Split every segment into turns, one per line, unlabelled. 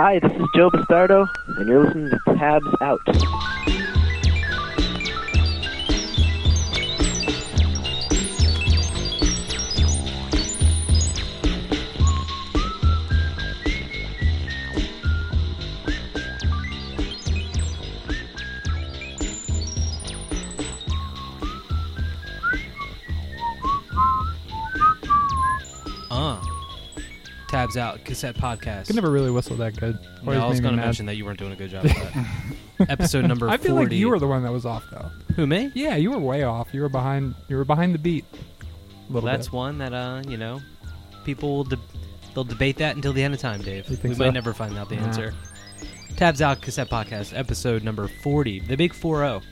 Hi, this is Joe Bastardo, and you're listening to Tabs Out.
Out cassette podcast.
I Could never really whistle that good.
no,
Always
I was
made me
going to
mad.
mention that you weren't doing a good job that. Episode number
I feel
40.
like you were the one that was off though.
Who me?
Yeah, you were way off. You were behind. You were behind the beat. A
Well,
little
that's
bit.
one that uh, you know, people will de- they'll debate that until the end of time, Dave.
You think
we
so?
might never find out the
Nah.
answer. Tabs out cassette podcast episode number 40. The big 40.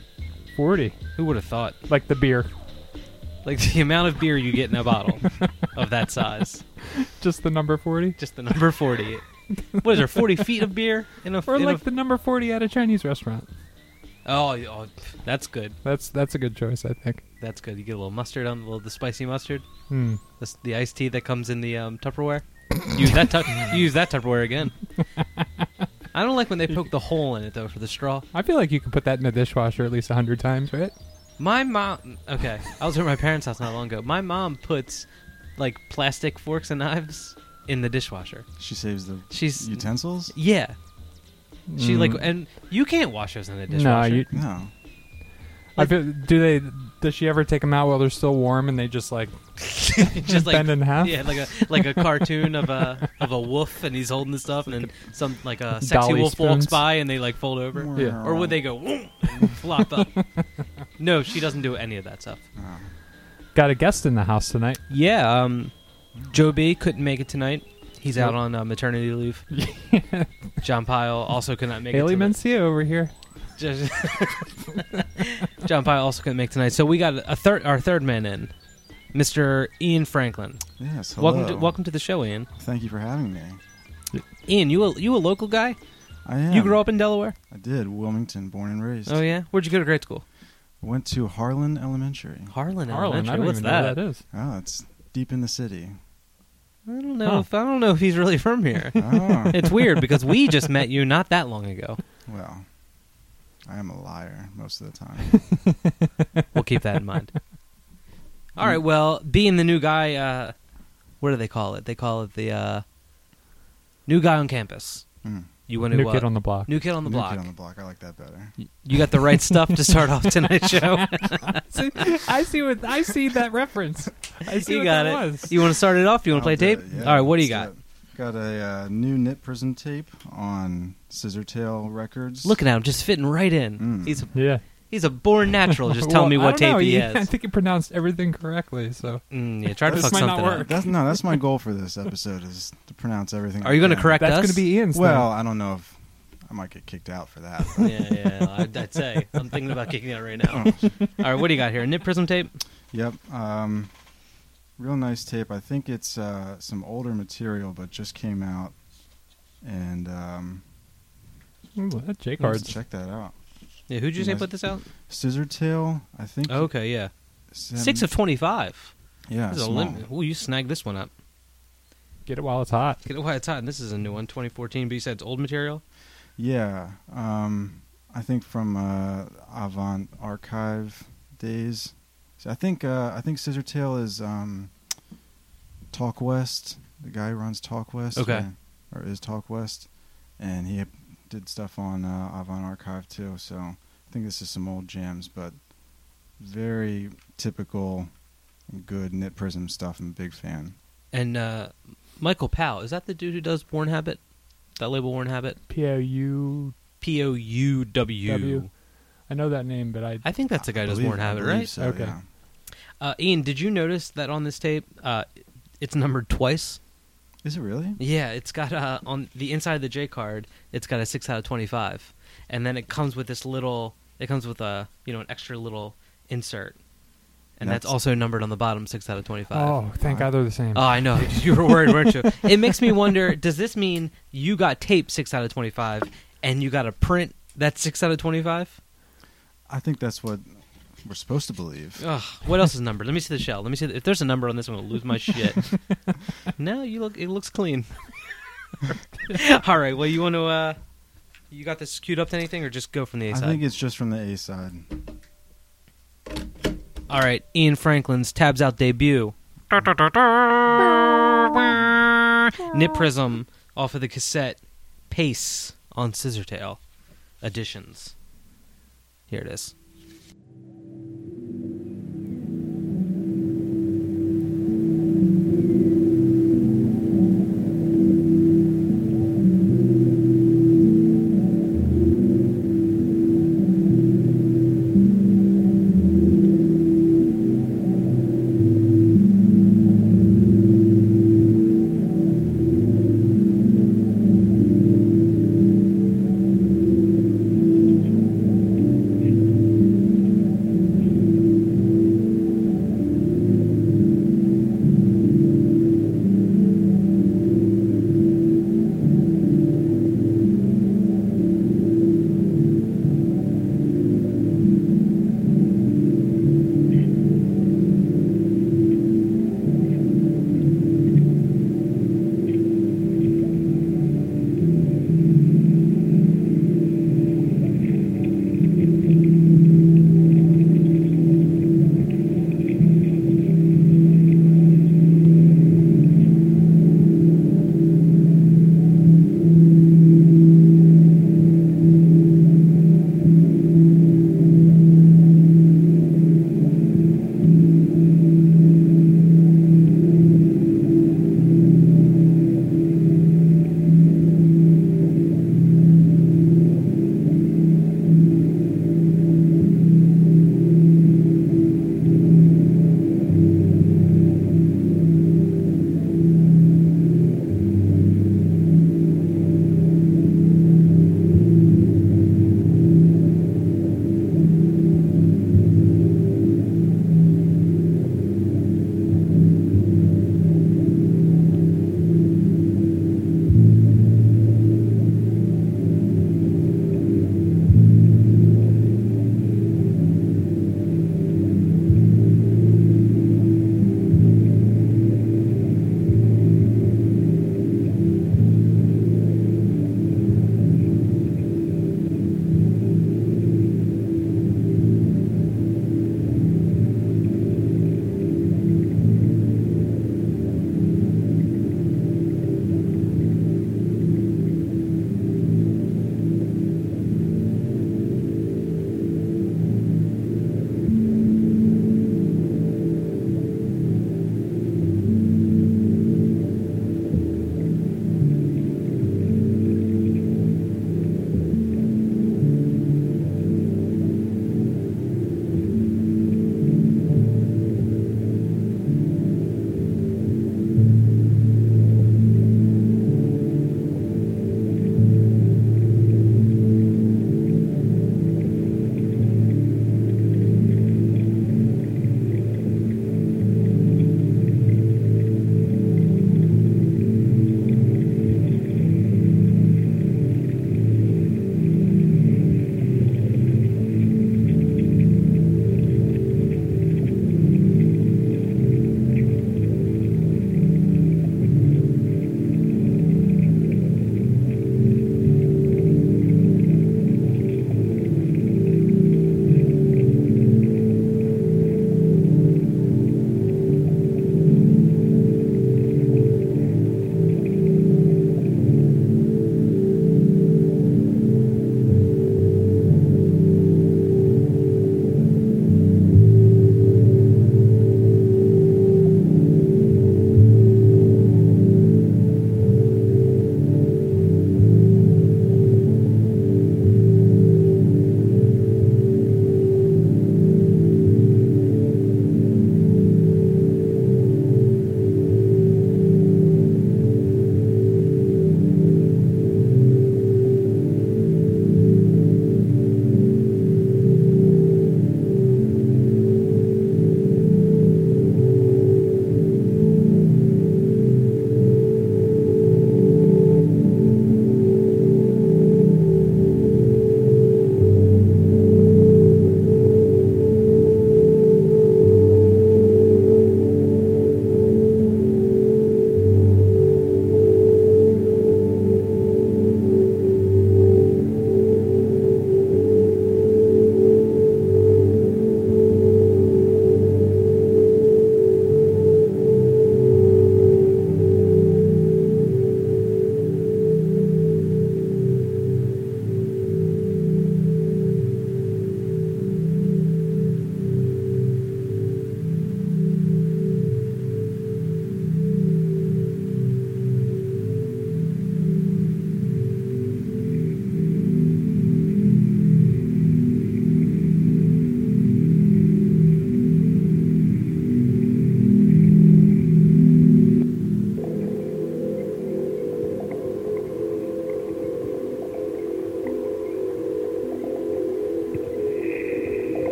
forty,
Who would have thought?
like the beer.
Like the amount of beer you get in a bottle of that size.
Just the number forty,
Just the number 40. What is there? 40 feet of beer in a
or
in a-
like the number forty at a Chinese restaurant.
Oh, oh, that's good.
That's that's a good choice, I think.
That's good. You get a little mustard on a little the spicy mustard.
Hmm.
The, the iced tea that comes in the um, Tupperware. use that. Tu- use that Tupperware again. I don't like when they poke the hole in it though for the straw.
I feel like you can put that in the dishwasher at least a hundred times, right?
My mom. Okay, I was at my parents' house not long ago. My mom puts like plastic forks and knives in the dishwasher.
She saves the
She's
utensils.
yeah. She like
Mm.
and you can't wash those in the
No,
dishwasher.
you.
No,
I feel, do they? Does she ever take them out while they're still warm and they just like
just like
bend in half?
yeah, like a like a cartoon of a of a wolf and he's holding the stuff and then some like a sexy
Dolly
wolf walks
spoons.
by and they like fold over.
Yeah.
Or would they go "Whoom," and flop up? no, she doesn't do any of that stuff.
Oh.
Got a guest in the house tonight.
Yeah, um, Joe B couldn't make it tonight. He's out on uh, maternity leave. John Pyle also could not make
Haley
it. tonight.
Mencia over here.
Just- John Pyle also couldn't make tonight. So we got a third, our third man in, Mr. Ian Franklin.
Yes. Hello.
Welcome, to, welcome to the show, Ian.
Thank you for having me.
Ian, you a, you a local guy?
I am.
You grew up in Delaware?
I did. Wilmington, born and raised.
Oh yeah. Where'd you go to grade school?
Went to Harlan Elementary.
Harlan.
Harlan.
Elementary.
I don't
What's
even
that?
know what that is.
Oh, it's deep in the city.
I don't know.
Huh.
If, I don't know if he's really from here.
Oh,
it's weird because we just met you not that long ago.
well, I am a liar most of the time.
We'll keep that in mind. All right. Well, being the new guy, uh, what do they call it? They call it the uh, new guy on campus.
Mm.
You want to
New
uh,
kid on the block.
new kid on the
New
block.
kid on the block. I like that better.
You got the right stuff to start off tonight's show.
see, I see what I see that reference. I see
you
what
got
that
it.
was.
You want to start it off? You want to play tape?
it, yeah,
All right. What do you got?
it. Got a uh, new Knit Prism tape on Scissortail Records.
Looking at him, just fitting right in.
Mm.
He's a,
yeah.
He's a born natural. Just tell
Well,
me
I
what
don't know.
tape he
You-
has.
I think he pronounced everything correctly. So
Mm, yeah, try to
This
fuck
might not
something
work.
up.
That's no. That's my goal for this episode is to pronounce everything.
Are you
going
gonna correct
that's
us?
going to be Ian's.
Well, I don't know if I might get kicked out for that. but-
yeah, yeah. I'd, I'd say I'm thinking about kicking out right now. All right, what do you got here? Knit prism tape.
Yep. Um, real nice tape. I think it's uh, some older material, but just came out. And um.
Ooh, that J
let's
cards.
check that out.
Yeah, who'd you say put this out?
Scissor tail. I think.
Okay, yeah,
seven-
six of twenty-five.
Yeah.
This is a
small.
limit. Ooh, you snagged this one up.
Get it while it's hot.
Get it while it's hot. And this is a new one, 2014. But you said it's old material.
Yeah. Um, I think from uh, Avant Archive days. So I think uh, I think Scissor Tail is um, Talk West. The guy who runs Talk West.
Okay.
Or, or is Talk West, and he did stuff on uh, Avant Archive too. So I think this is some old jams, but very typical, good Knit Prism stuff. I'm a big fan.
And uh, Michael Powell is that the dude who does Born Habit? That label Born Habit.
P O U
P O U W.
I know that name, but I.
I think that's the guy who does Born Habit, right?
So,
Okay.
yeah.
Uh, Ian, did you notice that on this tape, uh, it's numbered twice?
Is it really?
Yeah, it's got uh, on the inside of the J card. It's got a six out of twenty-five, and then it comes with this little. It comes with a you know an extra little insert, and that's,
That's-
also numbered on the bottom, six out of twenty-five.
oh, thank God they're the same.
Oh, I know. You were worried, weren't you? It makes me wonder. Does this mean you got tape six out of twenty-five, and you got a print that's six out of twenty-five?
I think that's what we're supposed to believe.
Ugh, what else is number? Let me see the shell. Let me see if there's a number on this. I'm gonna lose my shit. no, you look. It looks clean. All right. Well, you want to? uh You got this queued up to anything, or just go from the A side?
I think it's just from the A side.
All right. Ian Franklin's Tabs Out debut. Knit Prism off of the cassette Pace on Scissortail editions. Here it is.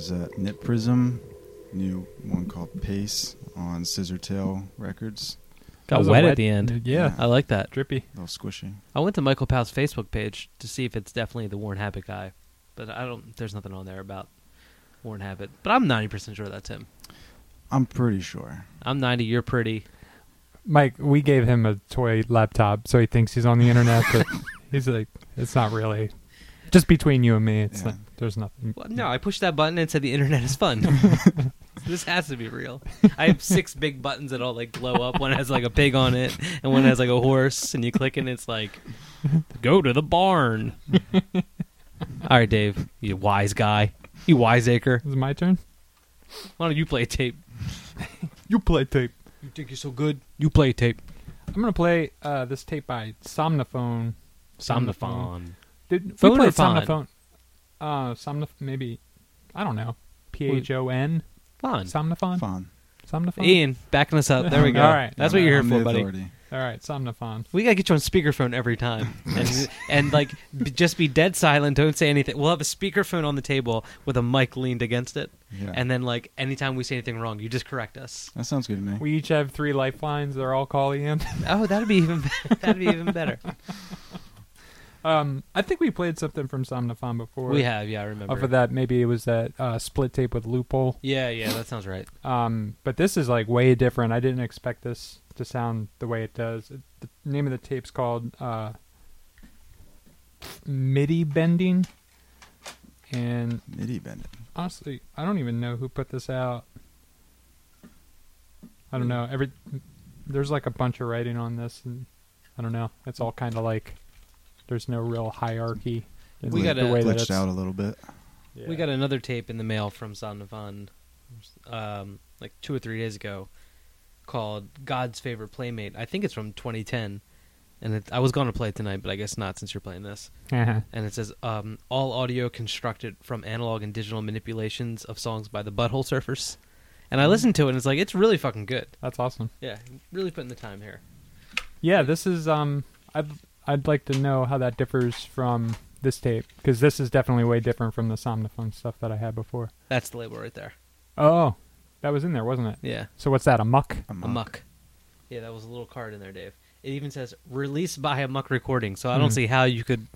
Was uh, Knit Prism, new one called Pace on Scissortail Records.
Got
was a
wet, at the end.
Yeah,
I like that.
drippy.
A little squishy.
I went to Michael Powell's Facebook page to see if it's definitely the Warren Habit guy, but I don't. There's nothing on there about Warren Habit. But I'm 90 percent sure that's him.
I'm pretty sure.
I'm 90. You're pretty.
Mike, we gave him a toy laptop, so he thinks he's on the internet, but he's like, it's not really. Just between you and me, it's
Yeah.
like there's nothing.
Well, no, I pushed that button and said the internet is fun. this has to be real. I have six big buttons that all like blow up. One has like a pig on it, and one has like a horse. And you click and it's like, go to the barn. all right, Dave, you wise guy, you wiseacre.
Is it my turn?
Why don't you play tape?
You play tape.
You think you're so good? You play tape.
I'm gonna play uh, this tape by Somnophone.
Somnophone.
Did we played? Somnophone? Uh, Somnof maybe. I don't know. P H O N.
Fun.
Somnophone.
Fun.
Somnophone.
Ian, backing us up. There we go.
All right.
That's what you're here
I'm
for,
the
buddy.
authority.
All right, Somnophone.
We gotta get you on speakerphone every time, and and like b- just be dead silent. Don't say anything. We'll have a speakerphone on the table with a mic leaned against it,
Yeah.
and then like anytime we say anything wrong, you just correct us.
that sounds good to me.
We each have three lifelines. They're all call Ian.
Oh, that'd be even that'd be even better.
Um, I think we played something from Somnophone before.
We have, yeah, I remember.
Off of that, maybe it was that uh, split tape with Loophole.
Yeah, yeah, that sounds right.
Um, but this is like way different. I didn't expect this to sound the way it does. It, the name of the tape's called uh, MIDI Bending, and
MIDI bending.
honestly, I don't even know who put this out. I don't know. Every there's like a bunch of writing on this, and I don't know. It's all kind of like there's no real hierarchy. in
We
the,
gotta-
the way that
Glitched
it's,
out a little bit.
We got another tape in the mail from Somnifon, um, like two or three days ago, called "God's Favorite Playmate." I think it's from 2010, and it, I was going to play it tonight, but I guess not since you're playing this.
Uh-huh.
And it says, um, "All audio constructed from analog and digital manipulations of songs by the Butthole Surfers." And I listened to it, and it's like it's really fucking good.
That's awesome.
Yeah, really putting the time here.
Yeah, this is um I'd I'd like to know how that differs from this tape because this is definitely way different from the Somnophone stuff that I had before.
That's the label right there.
Oh, that was in there, wasn't it?
Yeah,
So what's that? A muck?
A
a
muck.
muck. Yeah, that was a little card in there, Dave. It even says released by a muck recording, so I don't
Hmm.
see how you could.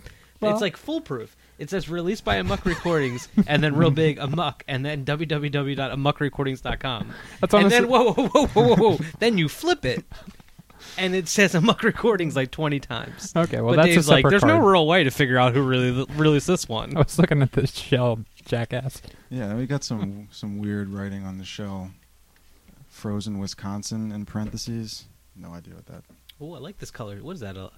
Well-
it's like foolproof. It says released by a muck recordings, and then real big a muck, and then www.amuckrecordings.com.
That's awesome.
And
honestly
then whoa, whoa, whoa, whoa, whoa, whoa. then you flip it, and it says Amuck Recordings like twenty times.
okay. Well,
but
that's
Dave's
a
like, there's
card.
no real way to figure out who really released this one.
I was looking at this shell, jackass.
Yeah, we got some some weird writing on the shell. Frozen Wisconsin in parentheses. No idea what that.
Oh, I like this color. What is that? Uh,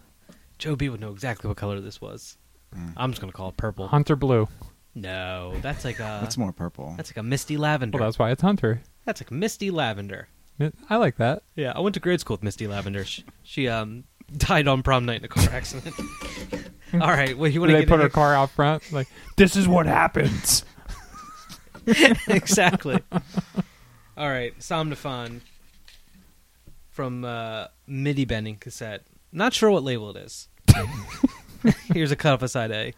Joe B would know exactly what color this was.
Mm.
I'm just gonna call it purple.
Hunter Blue.
No, that's like a
That's more purple.
that's like a misty lavender.
Well, that's why it's Hunter.
That's like misty lavender.
I like that.
Yeah, I went to grade school with Misty Lavender. She, she um died on prom night in a car accident. All right, well, you want to
they put her car out front. Like this is what happens.
exactly. All right, Somnifon from uh, MIDI bending cassette. Not sure what label it is. Here's a cut off a side A.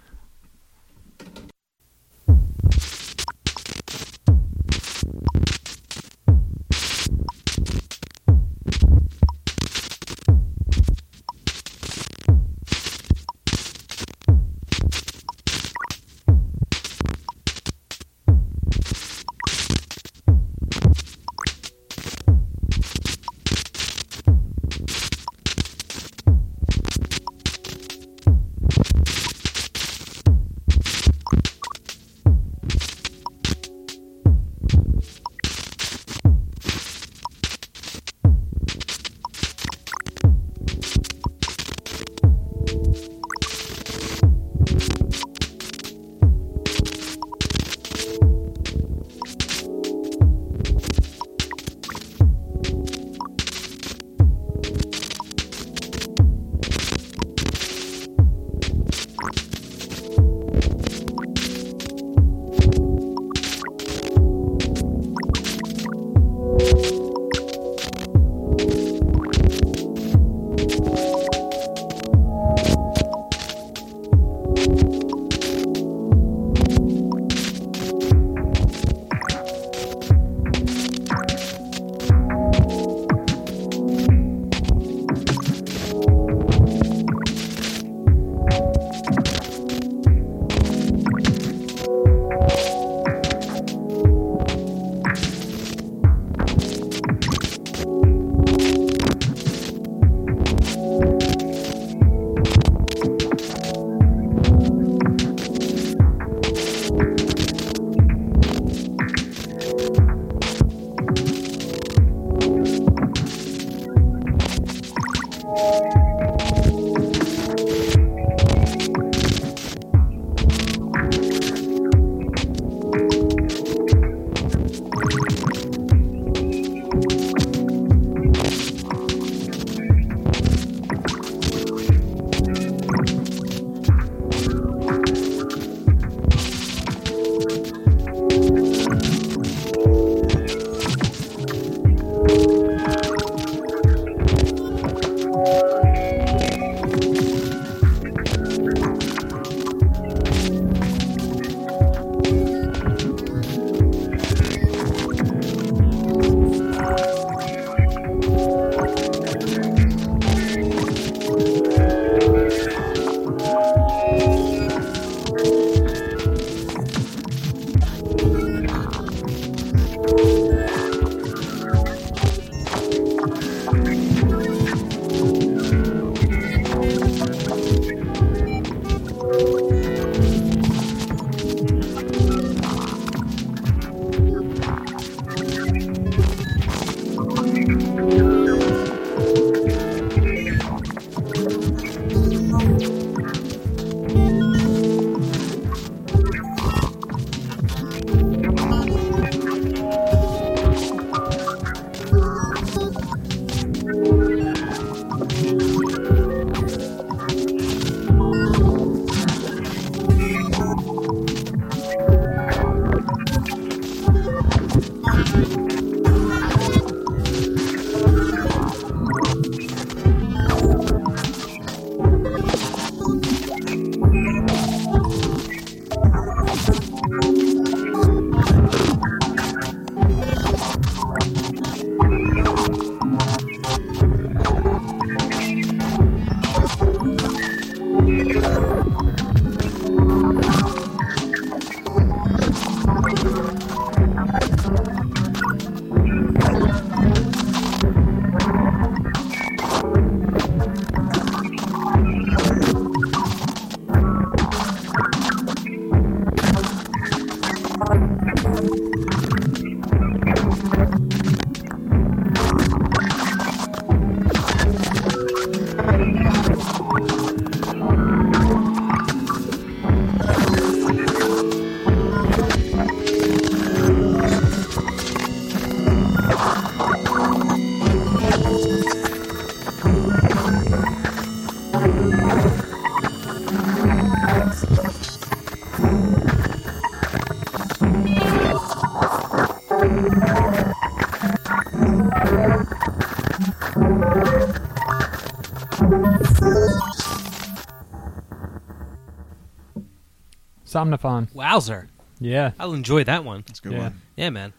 Somnophon.
Wowzer.
Yeah.
I'll enjoy that one.
That's a good
Yeah.
one.
Yeah, man.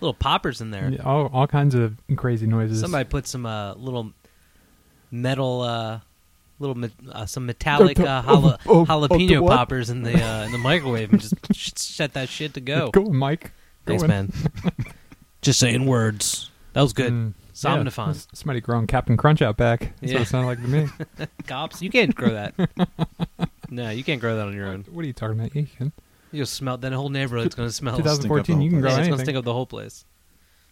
Little poppers in there.
Yeah, All, all kinds of crazy noises.
Somebody put some uh, little metal, uh, little me- uh, some metallic uh, jala-
Oh, oh,
jalapeno
oh, what?
poppers in the uh, in the microwave and just sh- set that shit to go.
Go, Mike. Go
Thanks,
in.
man. just saying words. That was good.
Mm,
Somnophon.
Yeah, s- somebody growing Captain Crunch out back. That's what
Yeah.
it sounded like to me.
Cops, you can't grow that. No, you can't grow that on your own.
what are you talking about? Yeah, you can.
You'll smell. That whole neighborhood's going to smell.
2014, you can
Yeah,
grow
it's
anything.
going to stink up the whole place.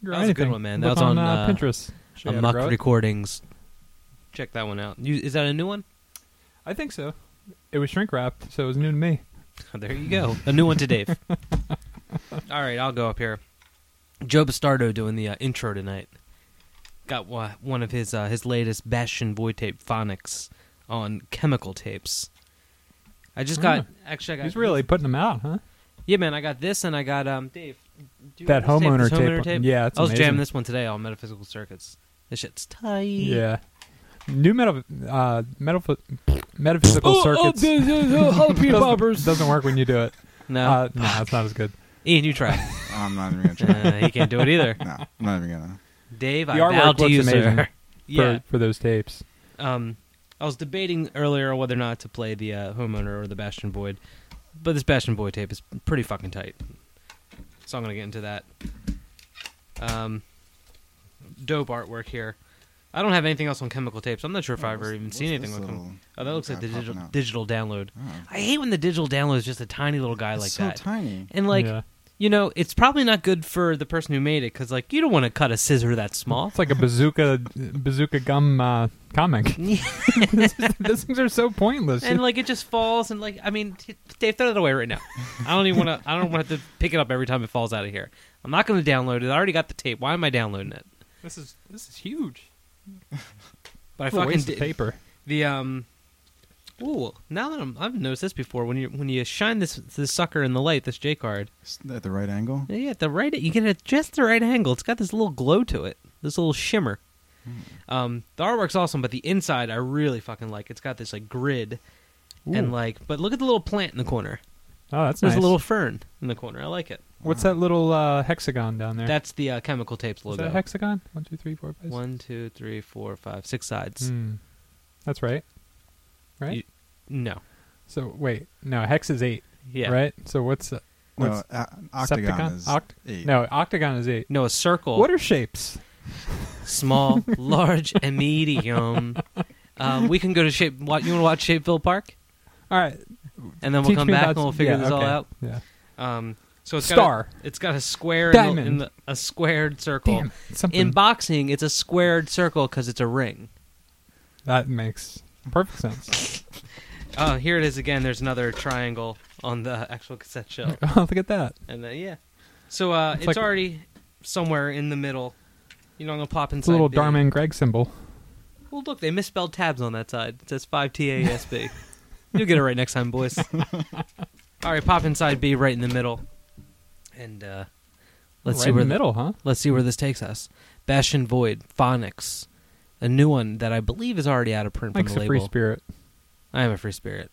Grow
That was a good one, man. That
Look
was on,
uh,
uh,
Pinterest. Show you how to
Amok
grow it.
Recordings. Check that one out. You, is that a new one?
I think so. It was shrink wrapped, so it was new to me.
There you go. A new one to Dave. All right, I'll go up here. Joe Bastardo doing the uh, intro tonight. Got wa- one of his uh, his latest Bastion Void tape phonics on chemical tapes. I just got actually I got
He's really putting them out, huh?
yeah man I got this and I got um Dave do you
That
have this
homeowner
This homeowner
tape. Yeah, it's
I was
amazing.
jamming this one today on Metaphysical Circuits. This shit's tight.
Yeah. New metal, uh, metal, metaphysical
Oh,
circuits.
jalapeno
doesn't, doesn't work when you do it.
No,
Uh, no, it's not as good.
Ian, you try.
I'm not even gonna try.
uh, he can't do it either.
no, I'm not even gonna.
Dave,
The
I
artwork
bow to
looks
you,
amazing
sir. Yeah.
For, for those tapes.
Um, I was debating earlier whether or not to play the uh, homeowner or the Bastion Void, but this Bastion Void tape is pretty fucking tight. So I'm gonna get into that. Um, dope artwork here. I don't have anything else on chemical tapes. I'm not sure if I've ever even seen anything on them. Oh, that looks like the digital digital download.
Oh,
I hate when the digital download is just a tiny little guy
it's
like
so
that.
tiny.
And like,
yeah.
You know, it's probably not good for the person who made it because like you don't want to cut a scissor that small.
It's like a bazooka bazooka gum uh, comic. Those things are so pointless.
and like it just falls and like I mean, t- Dave, throw it away right now. I don't even want to. I don't want to have to pick it up every time it falls out of here. I'm not going to download it. I already got the tape. Why am I downloading it?
this is this is huge.
But I fucking did
paper.
the um. Ooh, now that I'm, I've noticed this before. When you when you shine this this sucker in the light, this J card,
at the right angle.
yeah, at the right, you get it at just the right angle. It's got this little glow to it, this little shimmer. Um, the artwork's awesome, but the inside I really fucking like. It's got this like grid and like, but look at the little plant in the corner.
Oh, that's
There's
nice.
a little fern in the corner. I like it.
What's that little uh, hexagon down there?
That's the uh, chemical tapes
is
logo.
that a hexagon? One, two, three, four, five.
One, two, three, four, five, six sides.
Hmm. That's right. Right.
You- No.
so wait, no, hex is eight.
Yeah.
Right. So what's, uh,
No,
what's
a- octagon
septicon?
is
Oct-
eight.
no octagon is eight.
No, a circle.
What are shapes?
small, large, and medium. Um, we can go to shape. What you want to watch Shapeville Park,
All right.
and then we'll
teach
come back and we'll figure
yeah,
this all out.
Yeah.
Um, so it's
Star.
Got a, it's got a square in the, in
Diamond.
the, a squared circle.
Damn.
In boxing, it's a squared circle because it's a ring.
that makes perfect sense.
Oh, here it is again. There's another triangle on the actual cassette shell.
oh, look at that.
And then yeah, so uh,
It's
it's,
like-
already somewhere in the middle. You know, I'm gonna pop
It's
inside.
a little. Darman Greg symbol.
Well, look, they misspelled tabs on that side. It says five T A S B. You'll get it right next time, boys. All right, pop inside B right in the middle, and uh, let's
right
see
in
where
the middle, huh?
Let's see where this takes us. Bastion Void Phonics, a new one that I believe is already out of print
Mike's
from
a
the
free spirit.
I am a free spirit.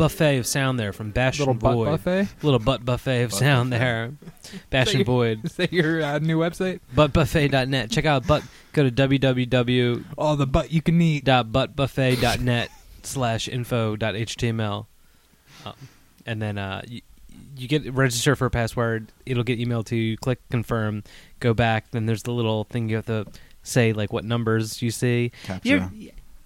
Buffet of sound there from Bastion
Little butt
Void.
buffet.
Little butt buffet of
Butt
sound
buffet.
there. Bastion
you-
Void.
Is that your uh, new website?
Buttbuffet.net. Check out butt. Go to www.
All the butt you can eat.
dot buttbuffet.net slash info dot html um, and then uh, you, you get register for a password it'll get emailed to you click confirm go back then there's the little thing you have to say like what numbers you see
Captcha.
You're,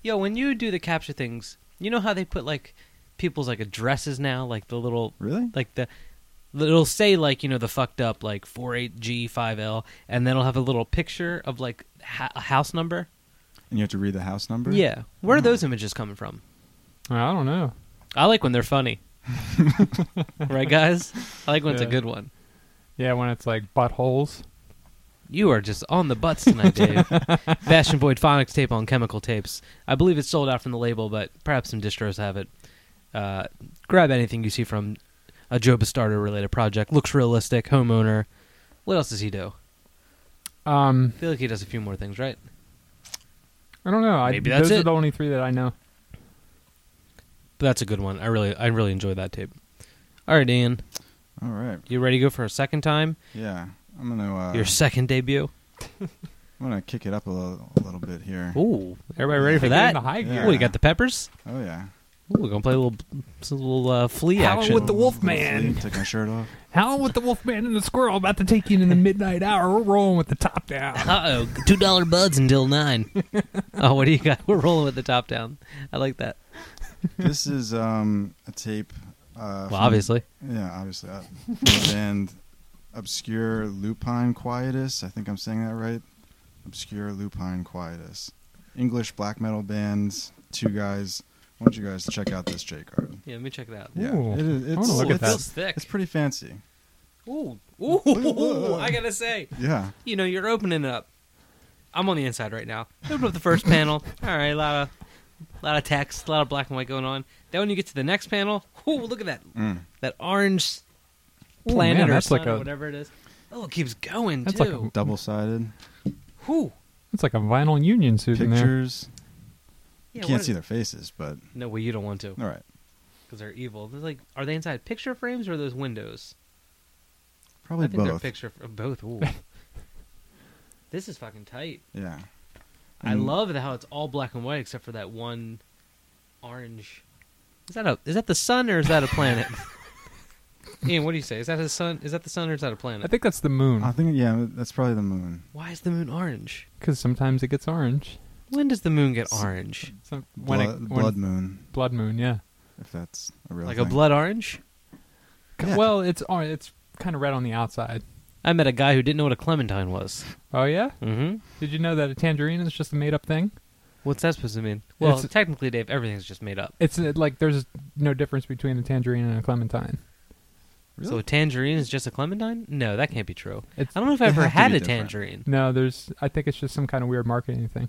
yo when you do the capture things you know how they put like people's like addresses now like the little
Really?
like the it'll say like you know the fucked up like 48g5l and then it'll have a little picture of like ha- a house number
And you have to read the house number?
yeah where are
Oh.
those images coming from
I don't know.
I like when they're funny. right, guys? I like when it's a good one.
Yeah, when it's like buttholes.
You are just on the butts tonight, Dave. Bastion Void phonics tape on chemical tapes. I believe it's sold out from the label, but perhaps some distros have it. Uh, grab anything you see from a Joe Bastardo related project. Looks realistic. Homeowner. What else does he do?
Um,
I feel like he does a few more things, right?
I don't know. I,
Maybe that's
those are the only three that I know.
But that's a good one. I really, I really enjoy that tape. All right, Ian,
All right.
you ready to go for a second time?
Yeah. I'm gonna uh,
Your second debut.
I'm gonna kick it up a little, a little bit here.
Ooh, everybody ready for
Kick it
that?
into high gear.
Yeah.
Ooh, you got the peppers?
Oh yeah.
Ooh, we're gonna play a little, some little uh, flea
Howl
action.
with the
Little
Wolfman.
flea, Take my shirt off.
Howling with the Wolfman and the Squirrel about to take you in the midnight hour. We're rolling with the top down.
Uh oh, two dollar buds until nine. oh, what do you got? We're rolling with the top down. I like that.
this is um a tape. Uh,
Well,
from-
obviously,
Yeah, obviously. Uh, from the band Obscure Lupine Quietus. I think I'm saying that right. Obscure Lupine Quietus. English black metal bands. Two guys. I want you guys to check out this J card.
yeah. Let me check it out.
Yeah,
Ooh,
it is,
I wanna look at
it's,
that.
feels thick.
It's pretty fancy.
Ooh, ooh, I gotta say,
Yeah.
you know, you're opening it up. I'm on the inside right now. Open up the first panel. All right, a lot of, lot of text, a lot of black and white going on. Then when you get to the next panel, ooh, look at that,
Mm.
that orange
Ooh,
planet
man,
or
that's
sun
like
or
a
whatever it is. Oh, it keeps going
That's
too.
like a-
Double sided.
Whew.
it's like a vinyl union suit in there.
Pictures.
Yeah,
you can't see their faces, but
No, well, you don't want to
all right.
because they're evil. They're like, are they inside picture frames or those windows?
Probably
I think they're
both.
picture fr- both. Ooh. this is fucking tight.
Yeah.
I
And-
love the- how it's all black and white except for that one orange. Is that a is that the sun or is that a planet? Ian, what do you say? Is that the sun? Is that the sun or is that a planet?
I think that's the moon.
I think yeah, that's probably the moon.
Why is the moon orange?
Because sometimes it gets orange.
When does the moon get
S-
orange?
So when
blood,
it, when
blood moon,
blood moon, yeah.
if that's a real
Like
thing.
a blood orange?
Yeah.
Well, it's or- it's kind of red on the outside.
I met a guy who didn't know what a clementine was.
Oh yeah?
Mm-hmm.
Did you know that a tangerine is just a made up thing?
What's that supposed to mean? Well,
It's-
technically, Dave, everything's just made up.
It's uh, like there's no difference between a tangerine and a clementine. Really?
So a tangerine is just a clementine? No, that can't be true.
It's
I don't know if I
They
ever had a
different.
tangerine.
no, there's. I think it's just some kind of weird marketing thing.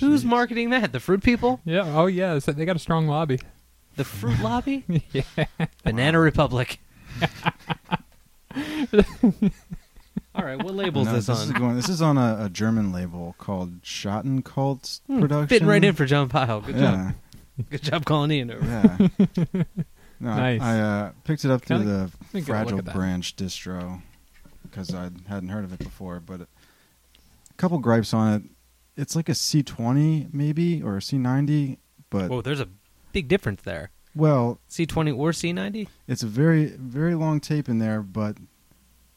Who's
Jeez.
marketing that? The fruit people?
Yeah. Oh yeah. So they got a strong lobby.
The fruit lobby?
yeah.
Banana Republic. All right, what label is
No,
this,
this is
on?
going. This is on a, a German label called Schottenkult
Hmm,
Production.
Fitting right in for John Pyle. Good
yeah,
job. Good job calling Ian over.
yeah. No,
Nice.
I uh, picked it up through
Can I-
the
me a look
Fragile
at that.
Branch distro because I hadn't heard of it before. But a couple gripes on it. It's like a C20 maybe or a C90, but
Whoa, there's a big difference there.
well,
C20 or C90?
it's a very very long tape in there, but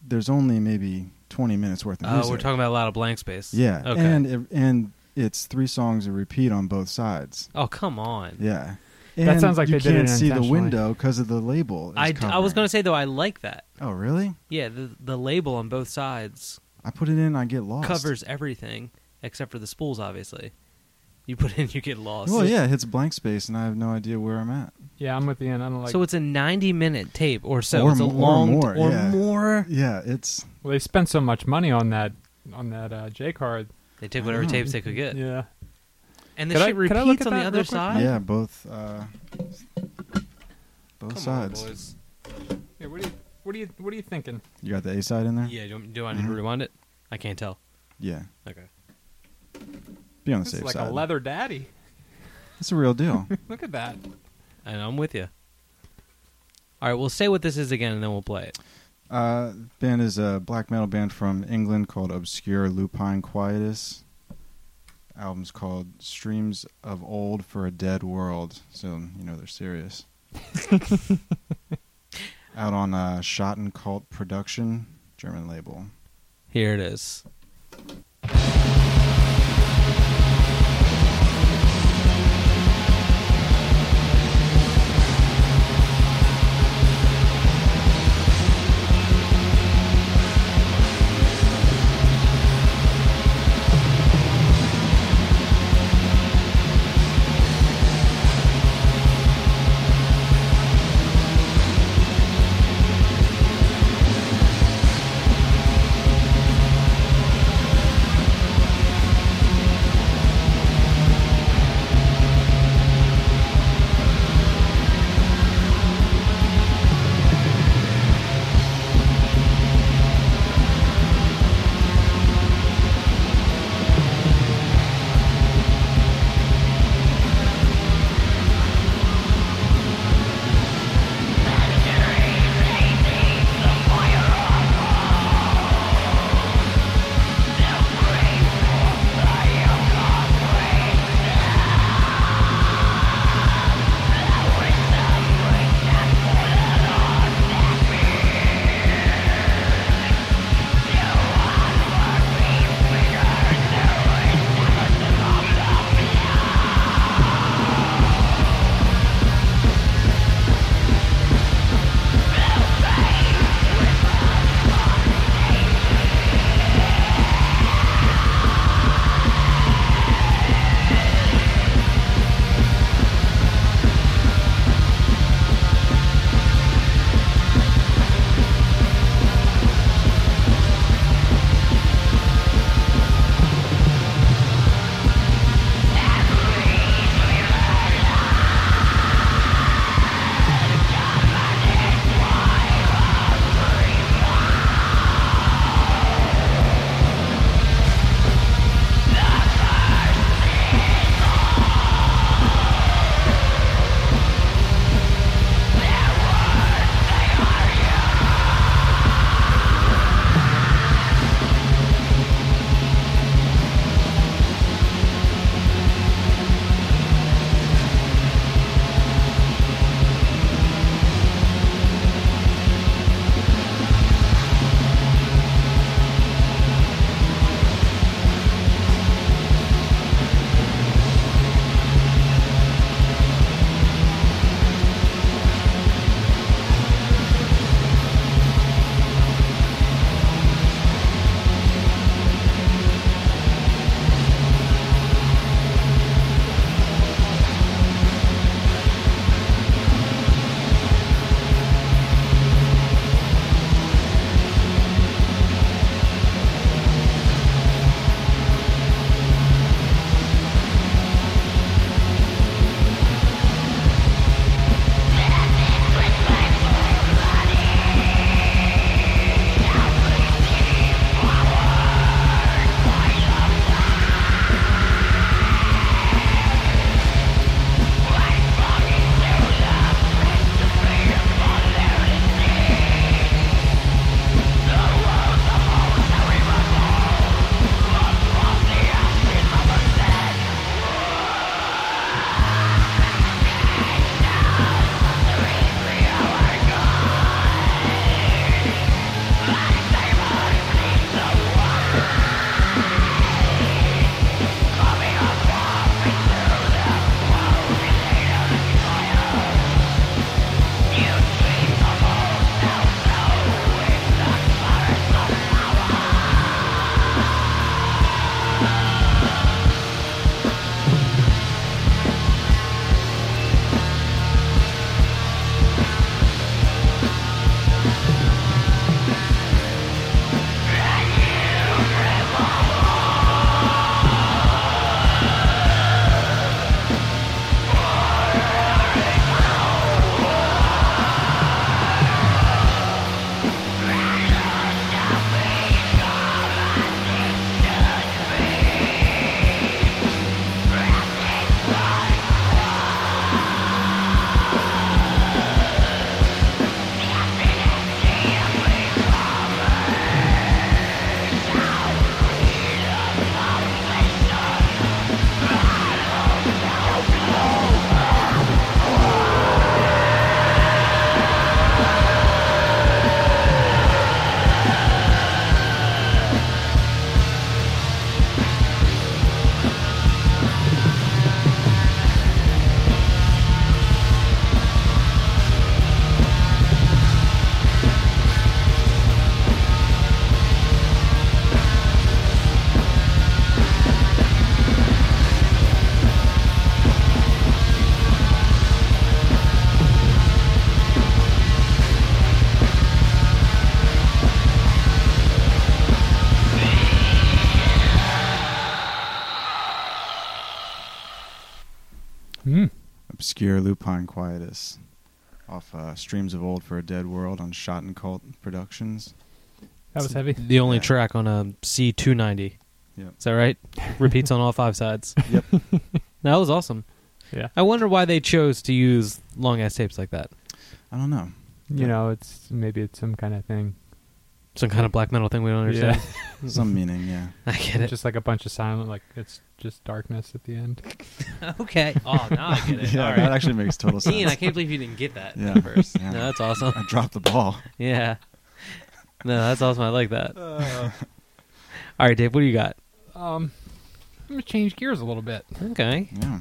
there's only maybe 20 minutes worth of
Oh,
music.
we're talking about a lot of blank space.
Yeah,
Okay.
and it, and it's three songs a repeat on both sides.
oh, come on.
Yeah,
That sounds like
you
they did it
can't see the window because of the label. is
I, d- I was going to say, though, I like that.
Oh, really?
Yeah, the, the label on both sides
I put it in, I get lost.
covers everything except for the spools, obviously. You put in, you get lost.
Well, yeah, it hits blank space, and I have no idea where I'm at.
Yeah, I'm with the end. I don't like.
so it's a 90 minute tape or so.
Or
it's a
mo- or
long
more,
or
yeah.
more.
Yeah, it's
well, they spent so much money on that on that uh, J card.
They took whatever tapes they could get.
Yeah.
And the
Could
shit
could I look
repeats
at
on the other side?
yeah, both uh, both
Come
sides.
on, boys.
Yeah. What do you what are you what are you thinking?
You got the A side in there?
Yeah, do, do I need to
Mhm.
rewind it? I can't tell.
Yeah.
Okay.
Be on the
This
safe
is like
side.
a leather daddy.
It's a real deal.
Look at that.
And I'm with you. All right, we'll say what this is again, and then we'll play it.
Uh, band is a black metal band from England called Obscure Lupine Quietus. Album's called Streams of Old for a Dead World, so you know they're serious. Out on uh, Schottenkult Production, German label.
Here it is.
Obscure lupine quietus off uh, Streams of Old for a Dead World on Schottenkult Productions.
That was heavy.
The only
Yeah.
track on a C290.
Yep.
Is that right? Repeats on all five sides.
Yep.
That was awesome.
Yeah.
I wonder why they chose to use long ass tapes like that.
I don't know.
You
Yeah.
know, it's maybe it's some kind of thing.
Some kind of black metal thing we don't understand.
Some meaning, yeah.
I get it.
Just like a bunch of silent, like it's just darkness at the end.
okay. Oh, now I get it.
yeah,
all
that actually makes total sense.
Ian, I can't believe you didn't get that
Yeah.
at first.
Yeah.
No, that's awesome.
I dropped the ball.
Yeah. No, that's awesome. I like that. all right, Dave, what do you got?
Um, I'm gonna change gears a little bit.
Okay.
Yeah.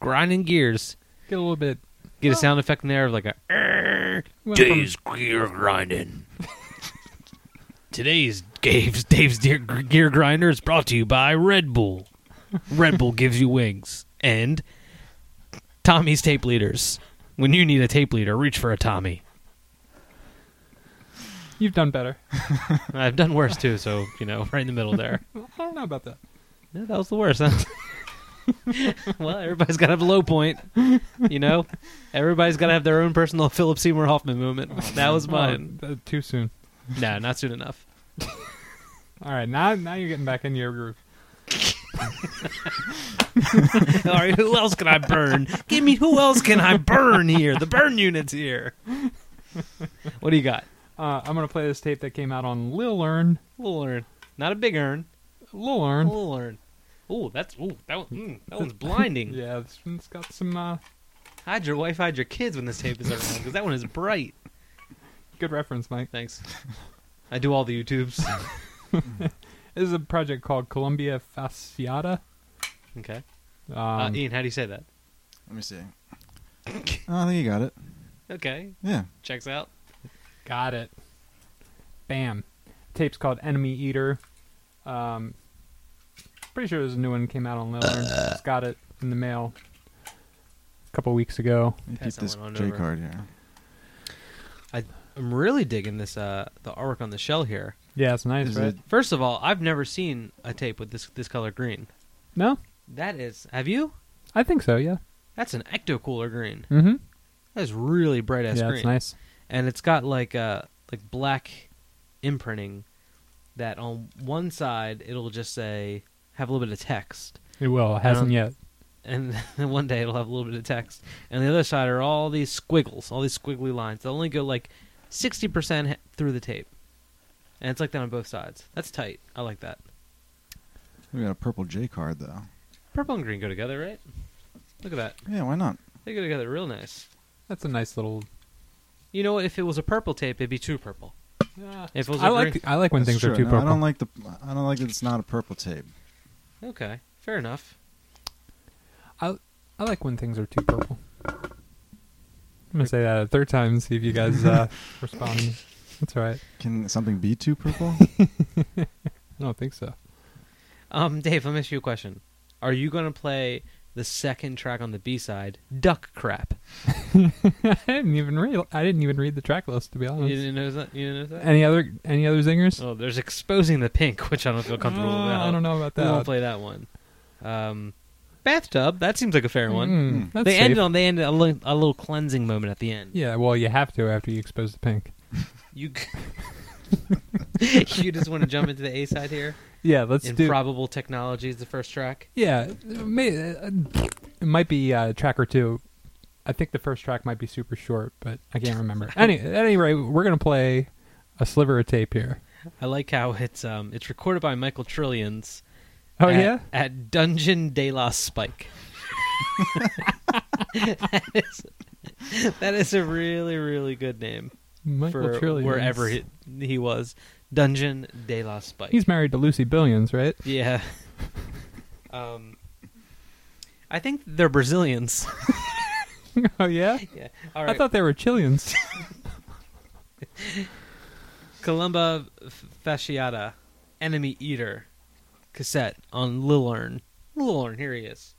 Grinding gears.
Get a little bit.
Get a sound effect in there of like a. "Err." Dave's gear grinding. Today's Dave's Dave's gear, gear grinder is brought to you by Red Bull. Red Bull gives you wings and Tommy's tape leaders. When you need a tape leader, reach for a Tommy.
You've done better.
I've done worse too, so you know, right in the middle there.
I don't know about that.
Yeah, that was the worst. Huh? well, everybody's got to have a low point, you know. Everybody's got to have their own personal Philip Seymour Hoffman moment. Oh, that was mine.
Oh, too soon.
No, not soon enough.
All right, now now you're getting back in your groove.
All right, who else can I burn? Give me who else can I burn here? The burn unit's here. What do you got?
Uh, I'm gonna play this tape that came out on Lil Earn.
Little urn, not a big urn.
Lil Earn.
Little urn. Ooh, that's ooh that one, mm, that one's blinding.
Yeah, this one's got some uh,
Hide your wife, hide your kids when this tape is around because that one is bright.
Good reference, Mike.
Thanks. I do all the YouTubes.
This is a project called Columba Fasciata.
Okay.
Um,
uh, Ian, how do you say that?
Let me see. Oh, I think you got it.
Okay,
Yeah.
checks out.
Got it. Bam. Tape's called Enemy Eater. Um, pretty sure there's a new one came out on Lil Earn. Just got it in the mail a couple weeks ago.
Let me
Pass
keep this
that one on
J
over.
card here.
I'm really digging this uh the artwork on the shell here.
Yeah, it's nice,
Is
right?
First of all, I've never seen a tape with this this color green.
No,
That is, have you?
I think so. Yeah.
That's an ecto cooler green.
Mm-hmm.
That is really bright ass
Yeah,
green.
it's nice.
And it's got like uh like black imprinting that on one side it'll just say have a little bit of text.
It will. It hasn't yet.
And then one day it'll have a little bit of text. And the other side are all these squiggles, all these squiggly lines. They'll only go like 60% through the tape. And it's like that on both sides. That's tight. I like that.
We got a purple J card though.
Purple and green go together, right? Look at that.
Yeah, why not?
They go together real nice.
That's a nice little.
You know what? If it was a purple tape, it'd be too purple.
Yeah.
If it was
I
a
like
green-
I like when
That's
things
true.
are too
No,
purple.
I don't like the. I don't like that it's not a purple tape.
Okay, fair enough.
I like when things are too purple. I'm gonna say that a third time and see if you guys uh, respond. That's all right.
Can something be too purple?
I don't think so.
Um, Dave, let me ask you a question. Are you going to play the second track on the B side, Duck Crap?
I didn't even read. I didn't even read the track list to be honest.
You
honest.
didn't know that? You didn't know that?
Any other any other zingers?
Oh, there's exposing the pink, which I don't feel comfortable
Uh,
about.
I don't know about that.
We won't play that one. Um, bathtub. That seems like a fair one.
Mm, that's
they
safe.
ended on they ended a, li- a little cleansing moment at the end.
Yeah, well, you have to after you expose the pink.
You you just want to jump into the A side here?
Yeah, let's do.
Improbable Technologies, the first track.
yeah, it, may, uh, it might be uh, track or two. I think the first track might be super short, but I can't remember. any, at any rate, we're gonna play a sliver of tape here.
I like how it's um it's recorded by Michael Trillions.
Oh
at,
yeah,
at Dungeon de la Spike. that, is, that is a really really good name
Michael
for
Trillions.
wherever he, he was. Dungeon de la Spike.
He's married to Lucy Billions, right?
yeah. um, I think they're Brazilians.
oh yeah,
yeah. All right.
I thought they were Chileans.
Columba Fasciata, Enemy Eater, cassette on Lil Earn. Lil Earn, here he is.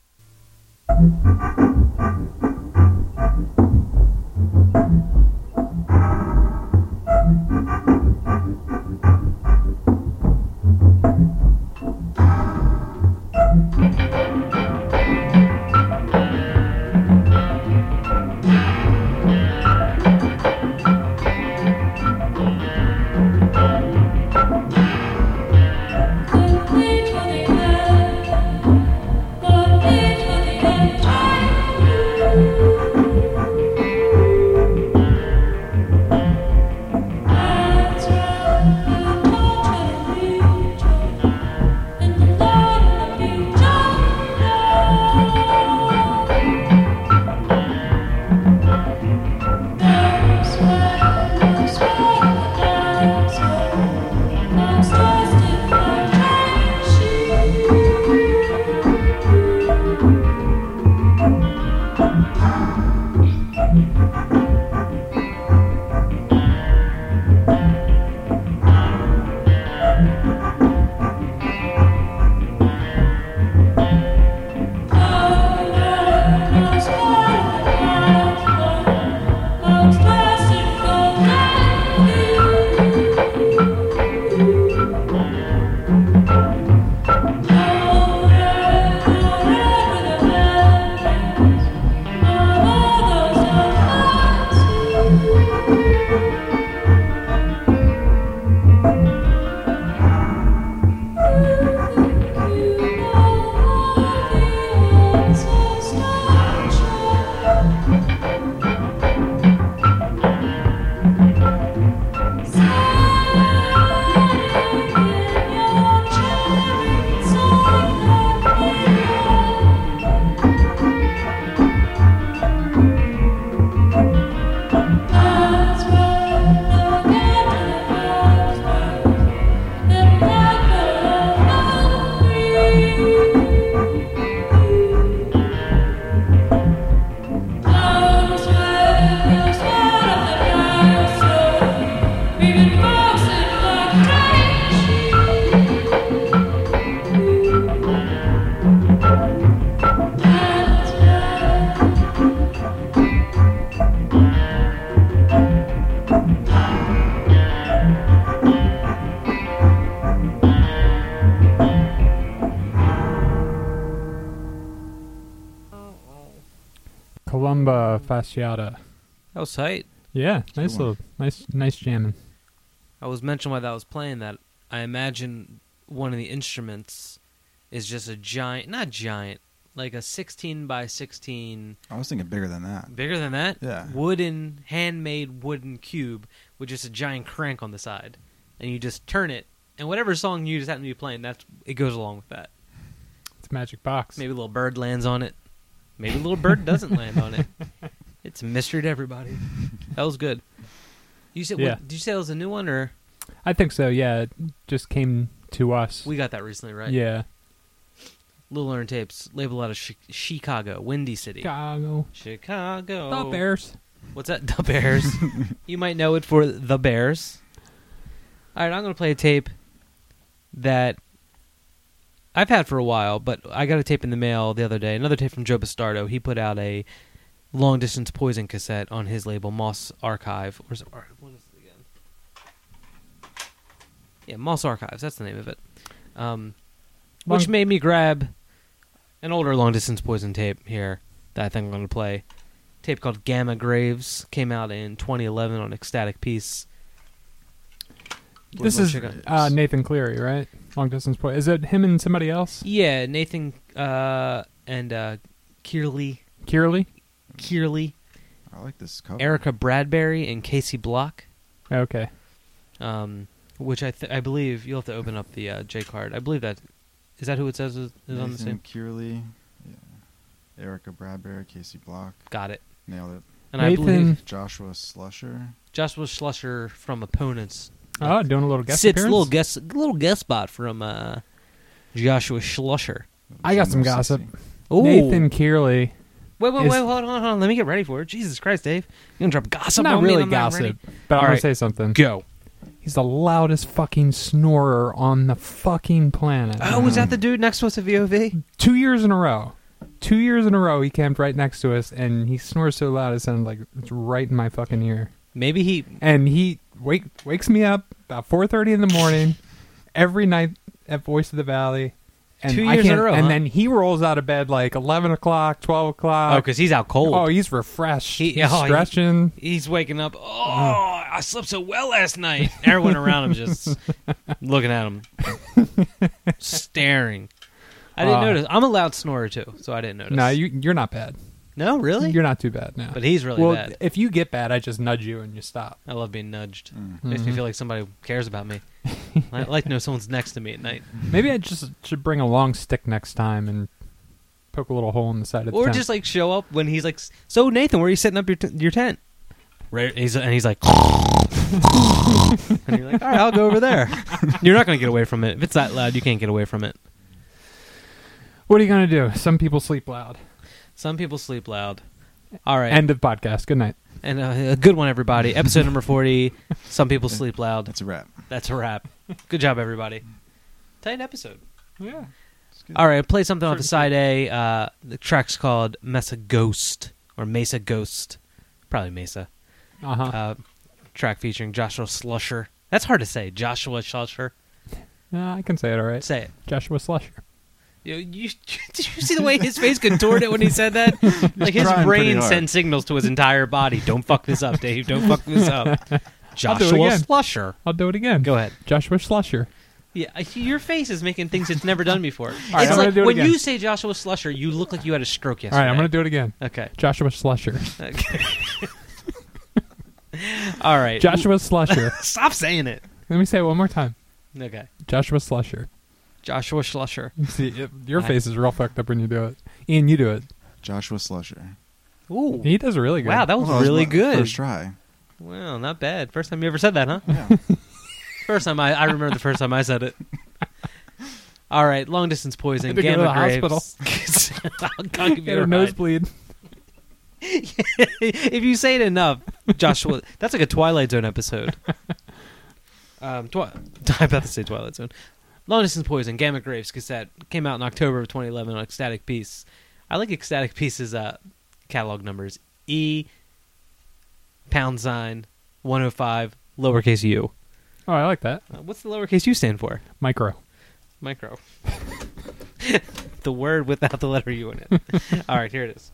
Columba Fasciata.
That was tight.
Yeah,
a
nice little, nice, nice jamming.
I was mentioning while that was playing that I imagine one of the instruments is just a giant, not giant, like a 16 by 16,
I was thinking bigger than that.
bigger than that,
Yeah.
wooden, handmade wooden cube with just a giant crank on the side, and you just turn it, and whatever song you just happen to be playing, that's it goes along with that.
It's a magic box.
Maybe a little bird lands on it. Maybe a little bird doesn't land on it. It's a mystery to everybody. That was good. You said?
Yeah.
What, did you say it was a new one, or
I think so. Yeah, it just came to us.
we got that recently, right?
Yeah.
Little Learn Tapes, label out of chi- Chicago, Windy City.
Chicago.
Chicago.
The Bears.
What's that? The Bears. you might know it for The Bears. All right, I'm going to play a tape that I've had for a while, but I got a tape in the mail the other day. Another tape from Joe Bastardo. He put out a long distance poison cassette on his label Moss Archive. Or is it, what is it again? Yeah, Moss Archives. That's the name of it. Um, which made me grab an older long distance poison tape here that I think I'm going to play. Tape called Gamma Graves came out in 2011 on Ecstatic Peace.
This is uh, Nathan Cleary, right? Long distance play. Is it him and somebody else?
Yeah, Nathan uh, and uh, Cearley,
Cearley?
Cearley,
I like this cover.
Erica Bradbury, and Casey Block.
Okay.
Um, which I th- I believe you'll have to open up the uh, J card. I believe that is that who it says is, is on the
Nathan
same.
Cearley, yeah. Erica Bradbury, Casey Block,
Got it.
nailed it.
And I
Nathan-
believe
Joshua Slusher.
Joshua Schlusser from Opponents.
Oh, doing a little guest
Sits
appearance?
little guest little guest spot from uh, Joshua Schlusser.
I got some gossip.
Ooh.
Nathan Cearley.
Wait, wait,
is-
wait, hold on, hold on. Let me get ready for it. Jesus Christ, Dave. You're going to drop gossip
not
on me
really
and I'm not
gossip,
ready?
but I'm
All
going
right.
to say something.
Go.
He's the loudest fucking snorer on the fucking planet.
Oh, was that the dude next to us at VOV?
Two years in a row. Two years in a row, he camped right next to us, and he snores so loud it sounded like it's right in my fucking ear.
Maybe he.
And he wake wakes me up about four thirty in the morning every night at Voice of the Valley. And
Two
I
years in a
can't-
row,
And
huh?
then he rolls out of bed like eleven o'clock, twelve o'clock.
Oh, because he's out cold.
Oh, he's refreshed.
He-
he's
oh, he-
stretching.
He's waking up. Oh, I slept so well last night. Everyone around him just looking at him, staring. I didn't
Uh,
notice. I'm a loud snorer too, so I didn't notice.
No, you, you're not bad.
No, really.
You're not too bad now.
but he's really
well,
bad.
if you get bad, I just nudge you and you stop.
I love being nudged.
Mm.
Makes me
Mhm.
feel like somebody cares about me. I like to know someone's next to me at night,
Maybe I just should bring a long stick next time and poke a little hole in the side of the
or
tent.
just like show up when he's like, "So Nathan, where are you setting up your t- your tent?" Right, he's, and he's like, and you're like, "All right, I'll go over there." You're not gonna get away from it if it's that loud. You can't get away from it.
what are you gonna do? Some people sleep loud.
Some people sleep loud. All right,
End of podcast. Good night.
And uh, a good one, everybody. Episode number 40. Some people sleep loud.
That's a wrap.
That's a wrap. Good job, everybody. Tight episode.
Yeah.
All right, play something off the side A. Uh, the track's called Mesa Ghost or Mesa Ghost. Probably Mesa.
Uh-huh.
Uh, track featuring Joshua Slusher. That's hard to say. Joshua Slusher.
Yeah, I can say it all right.
Say it.
Joshua Slusher.
You, you, did you see the way his face contorted when he said that? Like his brain sends signals to his entire body. Don't fuck this up, Dave. Don't fuck this up. Joshua
again.
Slusher.
I'll do it again.
Go ahead.
Joshua Slusher.
Yeah, your face is making things it's never done before.
right,
it's
I'm gonna
like
do it
when
again.
you say Joshua Slusher, you look like you had a stroke
All
yesterday.
right, I'm going to do it again.
Okay.
Joshua Slusher.
okay. All right.
Joshua Slusher.
Stop saying it.
Let me say it one more time.
Okay.
Joshua Slusher.
Joshua Slusher.
See, it, your
I-
face is real fucked up when you do it. Ian, you do it.
Joshua Slusher.
Ooh.
He does really good.
Wow, that was
Well, that
really
my
good.
First try.
Well, not bad. First time you ever said that, huh?
Yeah.
First time I, I remember the first time I said it. All right, long distance poison,
Had to go to
gamma
the
graves. I'll, I'll give you
had
a
a
ride.
nosebleed.
if you say it enough, Joshua, that's like a Twilight Zone episode. Um, twi- I'm about to say Twilight Zone. Long Distance Poison, Gamma Graves cassette came out in October of 2011 on Ecstatic Peace. I like Ecstatic Peace's uh, catalog numbers: E pound sign 105 lowercase u.
Oh, I like that.
Uh, what's the lowercase u stand for?
Micro.
Micro. the word without the letter u in it. All right, here it is.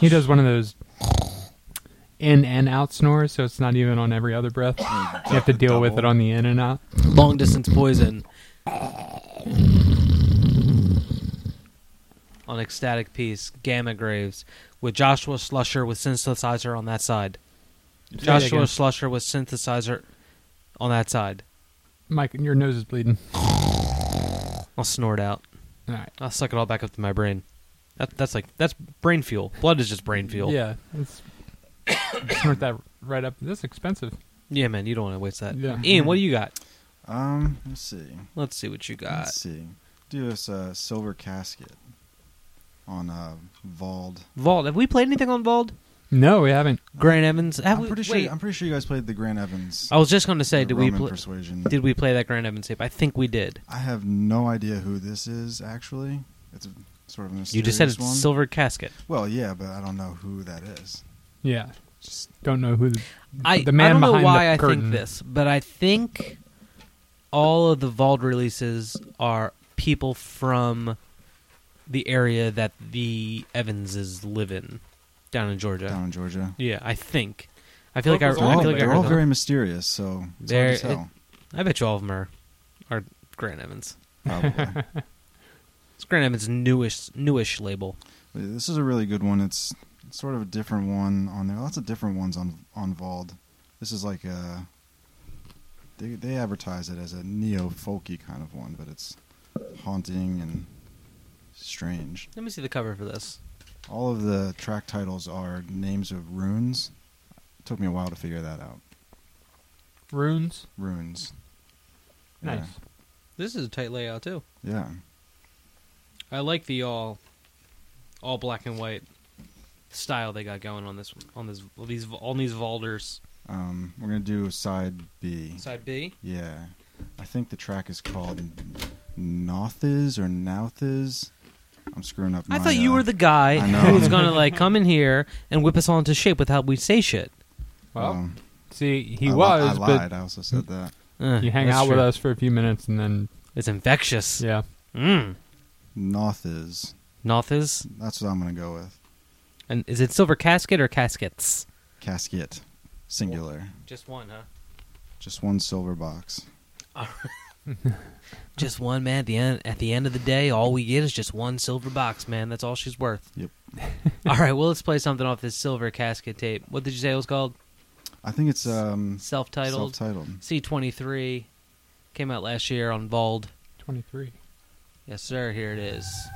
He does one of those in and out snores, so it's not even on every other breath. Mm, you have to deal with it on the in and out.
Long distance poison. On ecstatic peace, Gamma Graves with Joshua Slusher with synthesizer on that side. Joshua. Slusher with synthesizer on that side.
Mike, your nose is bleeding.
I'll snort out.
All right.
I'll suck it all back up to my brain. That, that's like that's brain fuel. Blood is just brain fuel.
Yeah, it's snort that right up. This is expensive.
Yeah, man, you don't want to waste that.
Yeah.
Ian, what do you got?
Um, let's see.
Let's see what you got.
Let's see. Do this uh, silver casket on uh, Vald.
Vault. Have we played anything on Vault?
No, we haven't.
Grant Evans. Have
I'm
we-
pretty
wait,
sure. I'm pretty sure you guys played the Grant Evans.
I was just going to say,
the
did we play?
Persuasion?
Did we play that Grant Evans tape? I think we did.
I have no idea who this is. Actually, it's a, sort of mysterious
You just said it's
one.
silver casket.
Well, yeah, but I don't know who that is.
Yeah,
Just
don't know who the,
I
the man
I don't know
behind
why
the
I
curtain.
think this, but I think all of the Vault releases are people from the area that the Evanses live in, down in Georgia.
down in Georgia.
Yeah, I think. I feel like I,
Locals
I
They're all,
feel like
they're
heard
all
them.
very mysterious, so it's
They're-
hard to tell.
I bet you all of them are, are Grant Evans.
Probably.
It's Grant Evans' newish newish label.
This is a really good one. It's, it's sort of a different one on there. Lots of different ones on on Vald. This is like a they they advertise it as a neo folky kind of one, but it's haunting and strange.
Let me see the cover for this.
All of the track titles are names of runes. It took me a while to figure that out.
runes.
Runes.
Nice.
This is a tight layout too.
Yeah. Yeah.
I like the all all black and white style they got going on this on this these on these Valders.
Um, we're gonna do side B.
Side B.
Yeah. I think the track is called Nothiz or Nouthiz. I'm screwing up.
I thought you
uh,
were the guy
I know.
who was gonna like come in here and whip us all into shape with how we say shit.
Well,
um,
see, he
I li-
was,
I
but
lied. I also said that.
Uh,
you hang
that's
out with us for a few minutes and then
It's infectious.
yeah.
Mm.
Nothiz.
Nothiz.
That's what I'm gonna go with.
And is it silver casket or caskets?
Casket. Singular.
Just one, huh?
Just one silver box.
Just one, man. At the end, at the end of the day, all we get is just one silver box, man. That's all she's worth.
Yep.
all right, well, let's play something off this silver casket tape. What did you say it was called?
I think it's um
Self-titled.
self-titled.
C23 came out last year on Vald.
Twenty three.
Yes, sir. Here it is.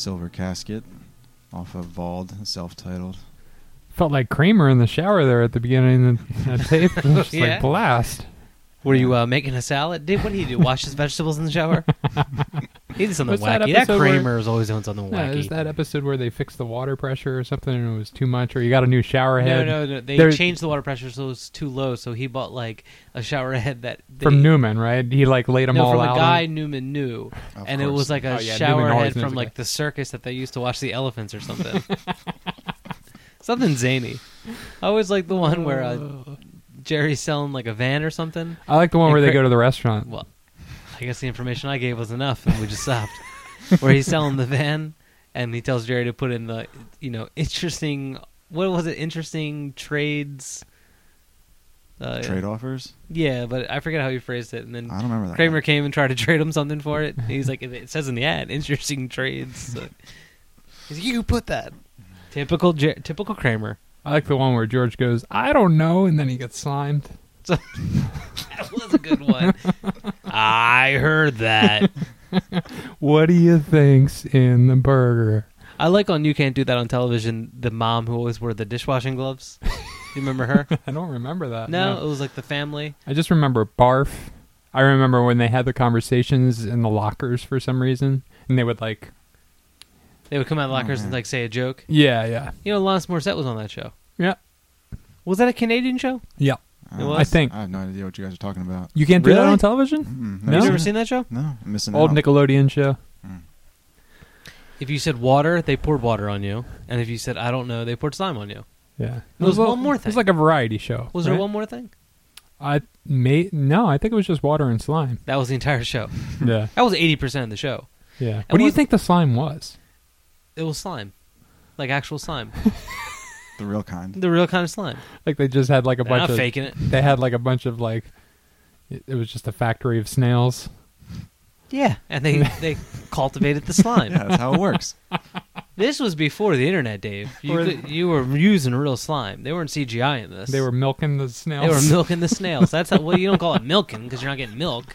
Silver Casket off of Vald, self-titled.
Felt like Kramer in the shower there at the beginning of the tape. It was just
Yeah.
like blast.
Were you uh, making a salad? Did what did he do? Wash his vegetables in the shower? He did something
What's that
wacky. That,
episode where-
Kramer is always doing something
Yeah,
wacky.
is that episode where they fixed the water pressure or something and it was too much, or you got a new shower
no,
head
no, no. They
There-
changed the water pressure so it was too low. So he bought like a shower head that they,
from Newman, right? He like laid them
no,
all
from
out.
a guy
on-
Newman knew,
Of
and it
course.
was like a
Oh, yeah,
shower
Newman always
head
knows
from
a
like
guy.
the circus that they used to watch the elephants or something. something zany. I always like the one where uh, Jerry's selling like a van or something.
I like the one
and
where they
Cra-
go to the restaurant.
Well, I guess the information I gave was enough, and we just stopped. Where he's selling the van, and he tells Jerry to put in the, you know, interesting. What was it? Interesting trades. Uh,
Trade offers?
Yeah, but I forget how he phrased it, and then
I don't remember that.
Kramer
one.
came and tried to trade him something for it. He's like, it says in the ad, interesting trades. So he's like, you put that. Typical, Jer- typical Kramer.
I like the one where George goes, "I don't know," and then he gets slimed.
That was a good one. I heard that.
What do you think's in the burger?
I like on You Can't Do That on television. The mom who always wore the dishwashing gloves. You remember her?
I don't remember that.
No, it was like the family.
I just remember barf. I remember when they had the conversations in the lockers for some reason, and they would like,
They would come out of the
Oh,
lockers and like say a joke.
yeah, yeah,
You know, Alanis Morissette was on that show.
yeah,
Was that a Canadian show?
yeah.
It
Uh,
was?
I think.
I have no idea what you guys are talking about.
You can't do that
Really?
on television.
Mm-mm,
No?
Have you
seen
ever seen that show?
No, I'm missing
Old
out.
Nickelodeon show.
If you said water, they poured water on you, and if you said I don't know, they poured slime on you.
Yeah,
There was
a-
one more
It
thing.
was like a variety show.
Was
right?
there one more thing?
I may no. I think it was just water and slime.
That was the entire show.
yeah,
That was eighty percent of the show.
yeah. What do you
was-
think the slime was?
It was slime, like actual slime,
The real kind.
the real kind of slime.
Like they just had like a
They're
bunch
not
of
faking it.
they had like a bunch of like it, it was just a factory of snails.
Yeah, and they they cultivated the slime.
Yeah, that's how it works.
This was before the internet, Dave. You
Or-
could, you were using real slime. They weren't CGI in this.
They were milking the snails.
they were milking the snails. That's how, well, you don't call it milking because you're not getting milk.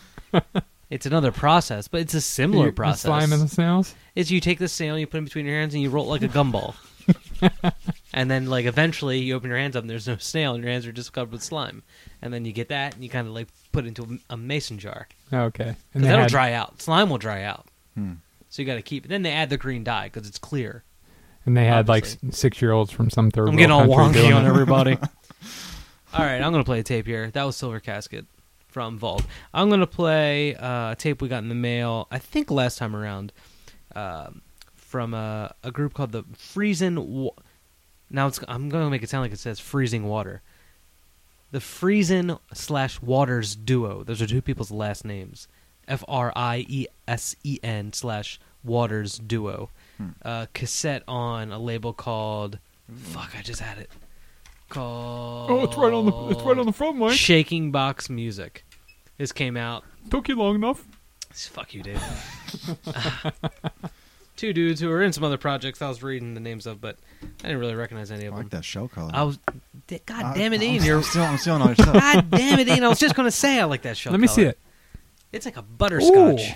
It's another process, but it's a similar
You- the
process.
slime and the snails.
is you take the snail, you put it between your hands, and you roll it like a gumball. and then, like, eventually, you open your hands up, and there's no snail, and your hands are just covered with slime. And then you get that, and you kind of like put it into a, a mason jar
Okay, and they
that'll
had,
dry out. Slime will dry out,
Hmm.
so you got to keep it. Then they add the green dye because it's clear.
and they had like six year olds from some third
I'm getting all
country
wonky
doing
on
it.
everybody. all right, I'm gonna play a tape here. That was Silver Casket from Vault. I'm gonna play uh, a tape we got in the mail. I think last time around, um, from a, a group called the Freezing. Wa- now it's I'm gonna make it sound like it says Freezing Water. The Freezing slash Waters duo. Those are two people's last names. F R I E S E N slash Waters duo.
Hmm.
Uh, cassette on a label called. Fuck! I just had it. Called.
Oh, it's right on the it's right on the front, Mike.
Shaking Box Music. This came out.
Took you long enough.
Fuck you, Dave. Two dudes who were in some other projects I was reading the names of, but I didn't really recognize any of them.
I
of
like
them.
that shell color.
I was. God
I-
damn it,
I'm,
Ian!
I'm
You're.
still, I'm still on all your stuff.
God damn it, Ian! I was just gonna say I like that shell.
Let me see it.
It's like a butterscotch.
Ooh.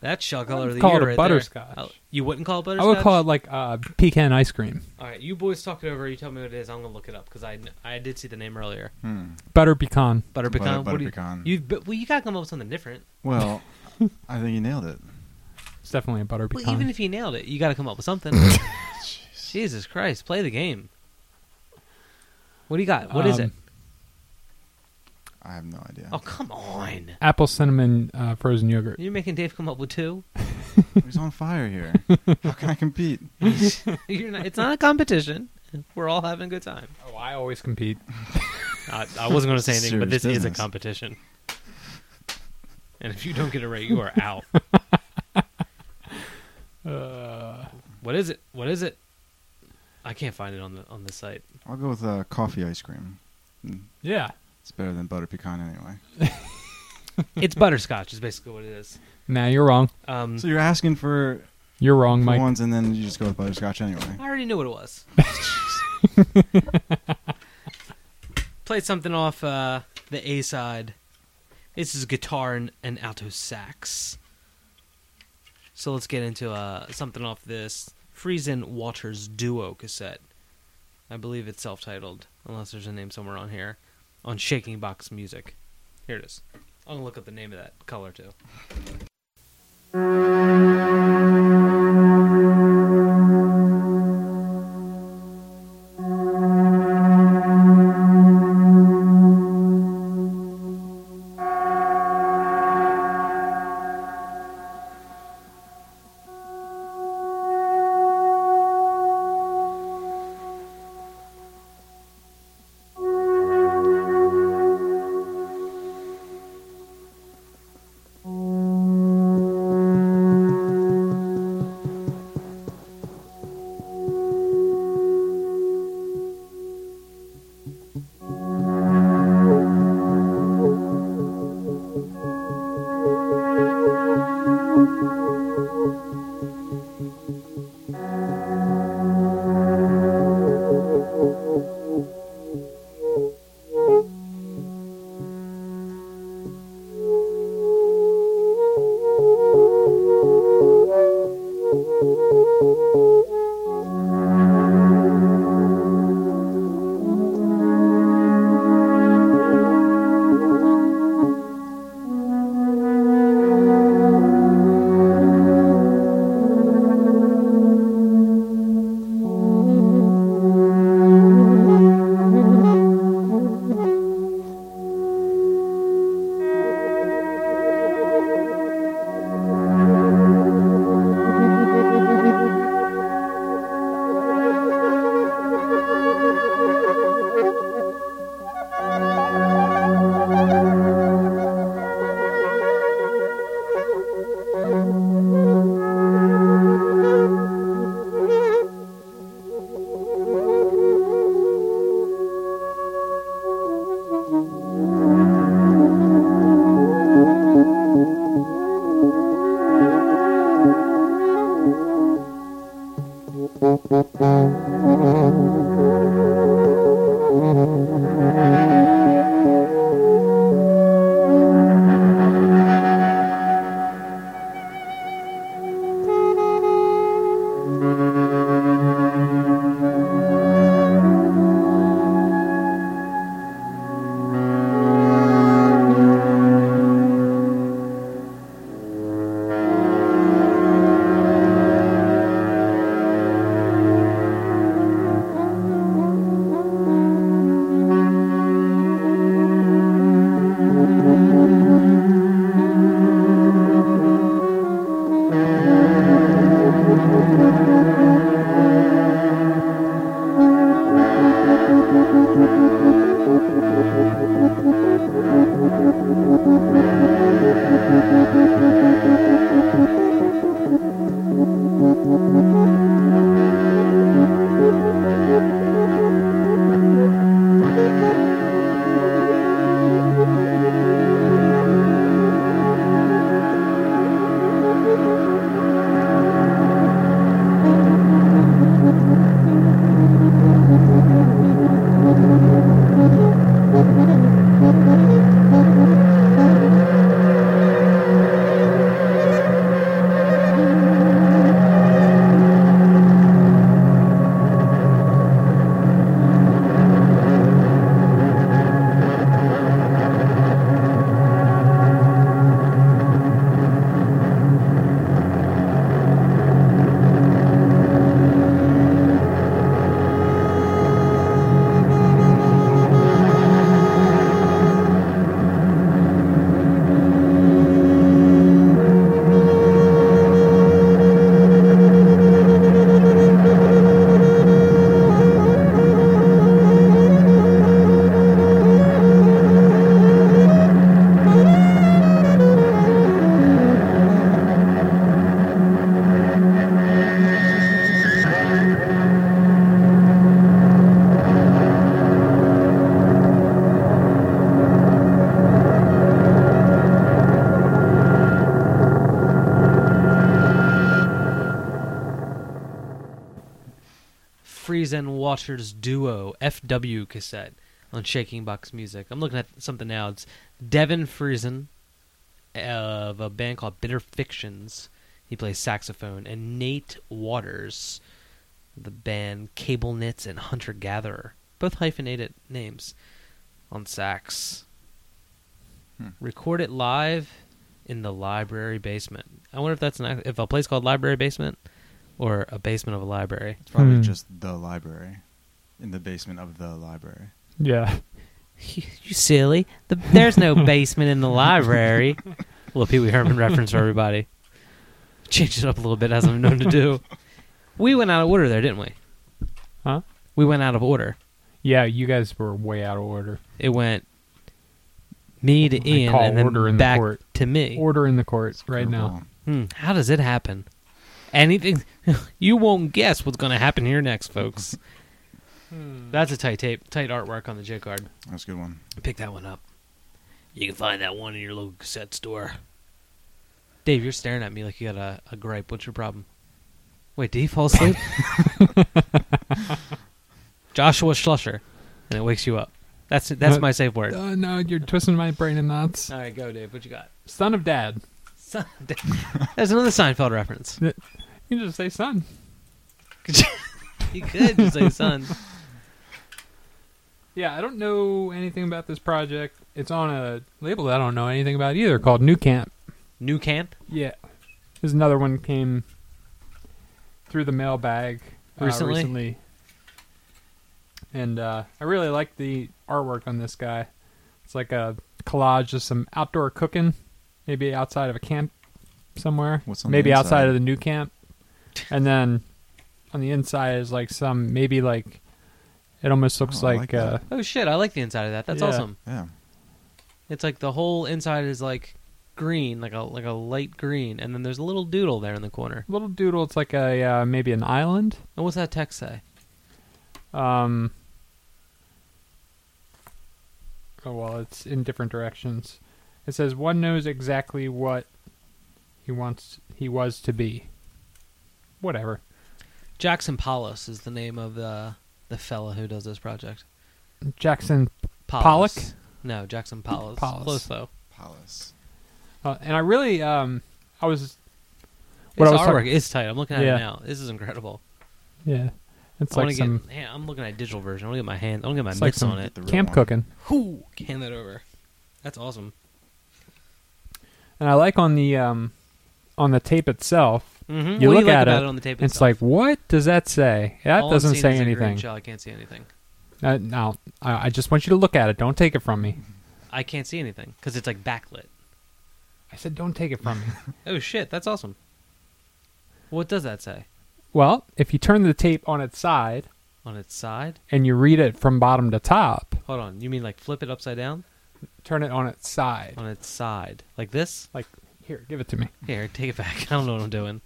That shell color of the
call
year
it a
right
butterscotch.
There. Oh, you wouldn't call it
I
butterscotch?
I would call it like uh, pecan ice cream.
All right, you boys talk it over. You tell me what it is. I'm gonna look it up because I I did see the name earlier.
Hmm.
Butter pecan.
Butter
Butter-
pecan.
butter
what do you,
pecan.
You but, well, you gotta come up with something different.
Well, I think you nailed it.
It's definitely a butter pecan.
Well, even if you nailed it, you gotta come up with something. Jesus Christ, play the game. What do you got? What is
Um,
it?
I have no idea.
Oh come on!
Apple cinnamon uh, frozen yogurt.
You're making Dave come up with two.
He's on fire here. How can I compete?
You're not, it's not a competition. We're all having a good time.
Oh, I always compete.
I, I wasn't going to say anything, but
Serious
this is a
business.
competition. And if you don't get it right, you are out.
Uh,
what is it? What is it? I can't find it on the on the site.
I'll go with uh, coffee ice cream. Mm,
yeah.
It's better than butter pecan anyway.
It's butterscotch. Is basically what it is.
Nah, you're wrong.
Um,
So you're asking for,
You're wrong,
for
Mike.
ones and then you just go with butterscotch anyway.
I already knew what it was. Played something off uh, the A side. This is guitar and, and alto sax. So let's get into uh, something off this Friesen Waters duo cassette. I believe it's self-titled, unless there's a name somewhere on here. On Shaking Box Music. Here it is. I'm gonna look up the name of that color too. Friesen Waters duo FW cassette on Shaking Box Music. I'm looking at something now. It's Devin Friesen of a band called Bitter Fictions. He plays saxophone, and Nate Waters, the band Cable Knits and Hunter Gatherer, both hyphenated names, on sax.
Hmm.
Record it live in the library basement. I wonder if that's an if a place called Library Basement or a basement of a library.
It's probably
Hmm.
just the library, in the basement of the library.
Yeah.
You, you silly! The, there's no basement in the library. A little Pee Wee Herman reference for everybody. Change it up a little bit as I'm known to do. We went out of order there, didn't we?
Huh?
We went out of order.
Yeah, you guys were way out of order.
It went me to
I
Ian
call
and then
order in the
back
court.
to me.
Order in the court right now.
Hmm, how does it happen? Anything you won't guess what's going to happen here next, folks. That's a tight tape, tight artwork on the J card.
That's a good one.
Pick that one up. You can find that one in your local cassette store. Dave, you're staring at me like you got a, a gripe. What's your problem? Wait, did he fall asleep? Joshua Schlusser, and it wakes you up. That's that's my safe word.
Uh, no, you're twisting my brain in knots.
All right, go, Dave. What you got?
Son of Dad.
Son- of Dad. There's another Seinfeld reference.
You can just say son.
You could just say son.
Yeah, I don't know anything about this project. It's on a label that I don't know anything about either called New Camp.
New camp.
Yeah. There's another one came through the mailbag uh,
Recently?
recently. And uh, I really like the artwork on this guy. It's like a collage of some outdoor cooking, maybe outside of a camp somewhere.
What's on
maybe
the
outside of the new camp. And then on the inside is like some maybe like it almost looks
Oh, I
like,
like
uh
that.
Oh shit! I like the inside of that. That's
Yeah.
awesome.
Yeah.
It's like the whole inside is like green, like a like a light green, and then there's a little doodle there in the corner.
little doodle. It's like a uh, maybe an island.
And what's that text say?
Um. Oh well, it's in different directions. It says one knows exactly what he wants. He was to be. Whatever.
Jackson Paulus is the name of the the fella who does this project.
Jackson,
Paulus.
Pollock?
No, Jackson Paulus.
Paulus.
Close though.
Palace.
uh, and I really um, I was
This
What I was
artwork
talk-
is tight. I'm looking at
Yeah.
it now. This is incredible.
yeah. It's
I want
like
to
some
get. Yeah, I'm looking at a digital version. I want to get my hand. I want to get my
It's like
mitts
some
on it.
The real
camp
one.
cooking,
Whoo! Hand that over. That's awesome.
and I like on the um, on the tape itself.
Mm-hmm.
You
what
look
you like
at it,
it on the tape.
It's like, what does that say? That
All
doesn't say
is a green
anything.
shell. I can't see anything.
Uh, no, I, I just want you to look at it. Don't take it from me.
I can't see anything because it's like backlit.
I said, don't take it from me.
Oh shit! That's awesome. What does that say
well, if you turn the tape on its side
on its side?
and you read it from bottom to top,
Hold on. You mean like flip it upside down
turn it on its side.
on its side like this?
Like, here, give it to me.
Here, take it back. I don't know what I'm doing.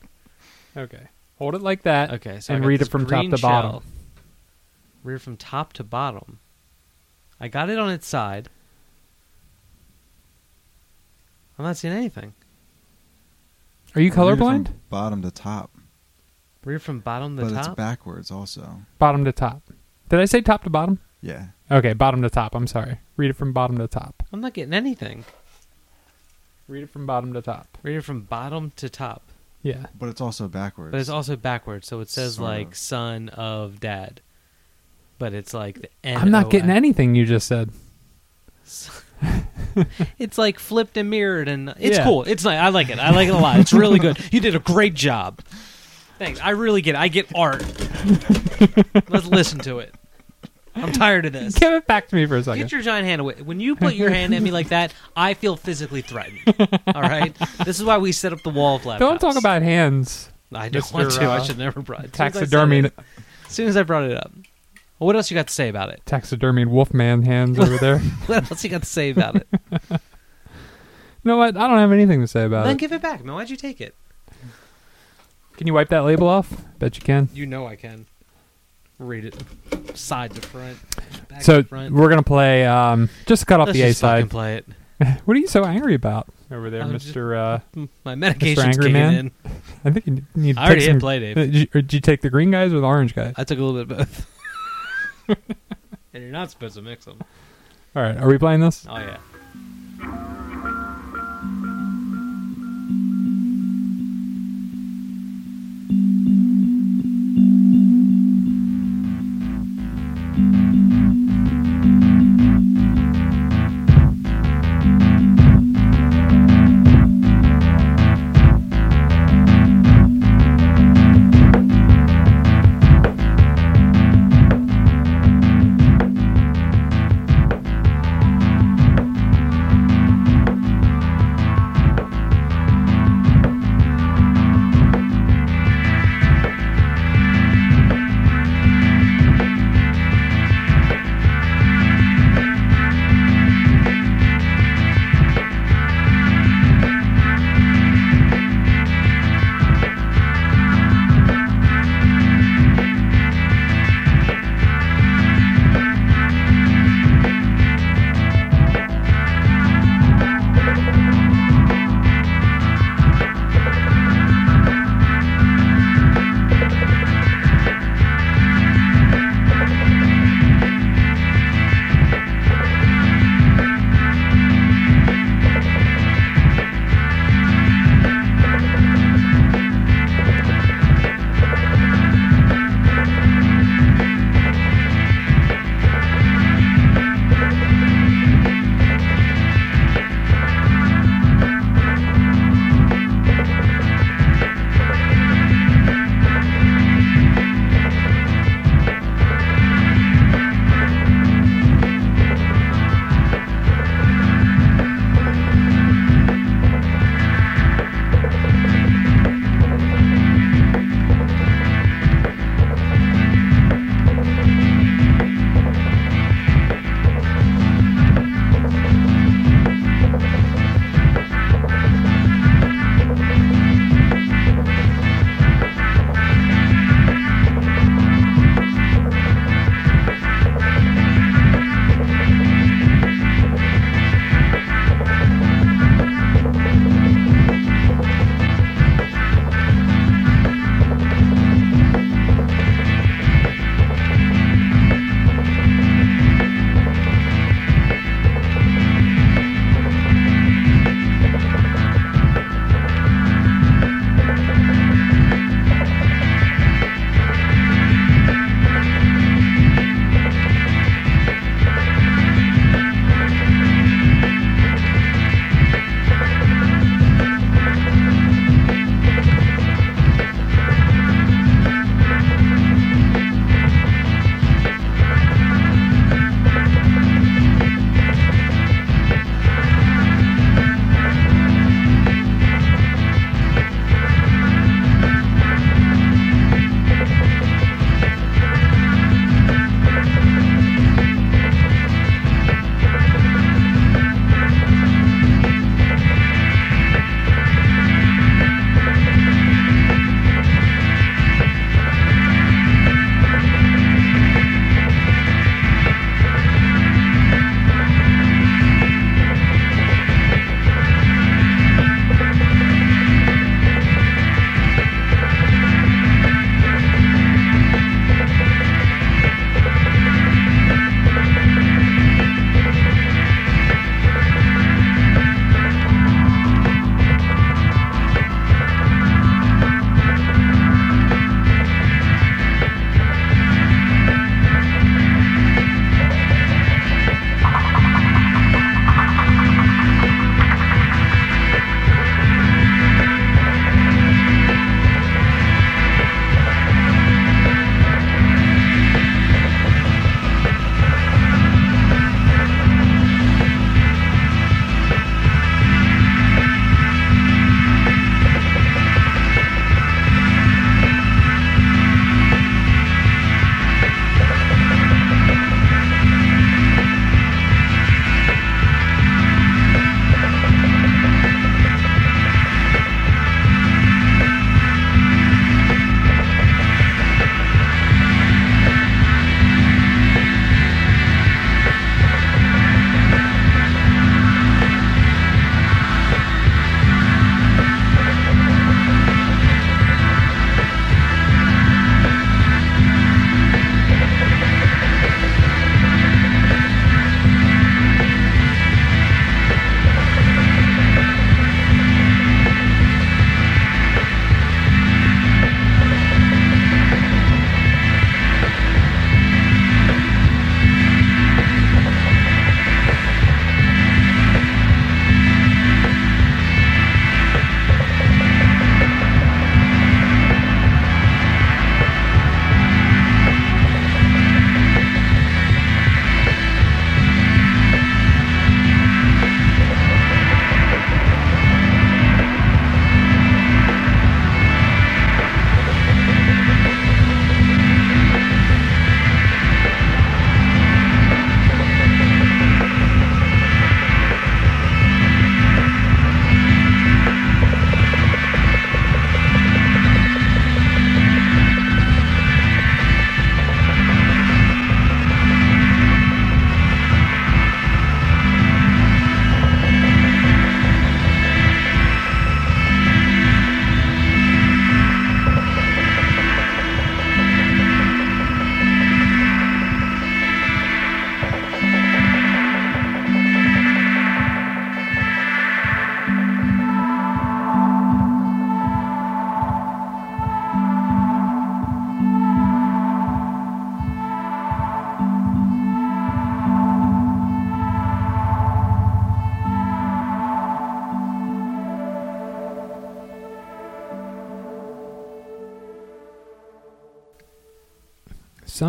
Okay. Hold it like that.
Okay, so
and read it from top
green
to bottom.
shell. Read it from top to bottom. I got it on its side. I'm not seeing anything.
Are you
Read it from
colorblind?
Bottom to top.
Read it from bottom to
but
top.
it's backwards also.
Bottom to top. Did I say top to bottom?
Yeah.
Okay, bottom to top. I'm sorry. Read it from bottom to top.
I'm not getting anything.
Read it from bottom to top.
Read it from bottom to top.
Yeah.
But it's also backwards.
But it's also backwards, so it says
Sort
like
of.
son of dad. But it's like the N
I'm not getting anything you just said.
It's like flipped and mirrored, and it's
Yeah.
cool. It's nice. I like it. I like it a lot. It's really good. You did a great job. Thanks. I really get. it. I get art. Let's listen to it. I'm tired of this.
Give it back to me for a second.
Get your giant hand away. When you put your hand at me like that, I feel physically threatened. All right. This is why we set up the wall of laptops.
Don't talk about hands.
I don't
Mr.
want to. I
uh,
should never brought it.
Taxidermy,
As soon as I brought it up. Well, what else you got to say about it?
taxidermy wolfman hands over there.
What else you got to say about it?
you know what? I don't have anything to say about
then
it.
Then give it back, man. Why'd you take it?
Can you wipe that label off? Bet you can.
You know I can. Read it side to front. Back
so
to front.
we're gonna play. Um, just cut off
Let's
the A
just fucking
side.
play it.
What are you so angry about over there,
I'm just-
Mister? Uh,
My medication's
Angry
kicking
Man?
in.
I think you need to
I already
take
hit
some.
play,
Uh,
Dave.
Did you, or did you take the green guys or the orange guys?
I took a little bit of both. and you're not supposed to mix them.
All right, are we playing this?
Oh yeah.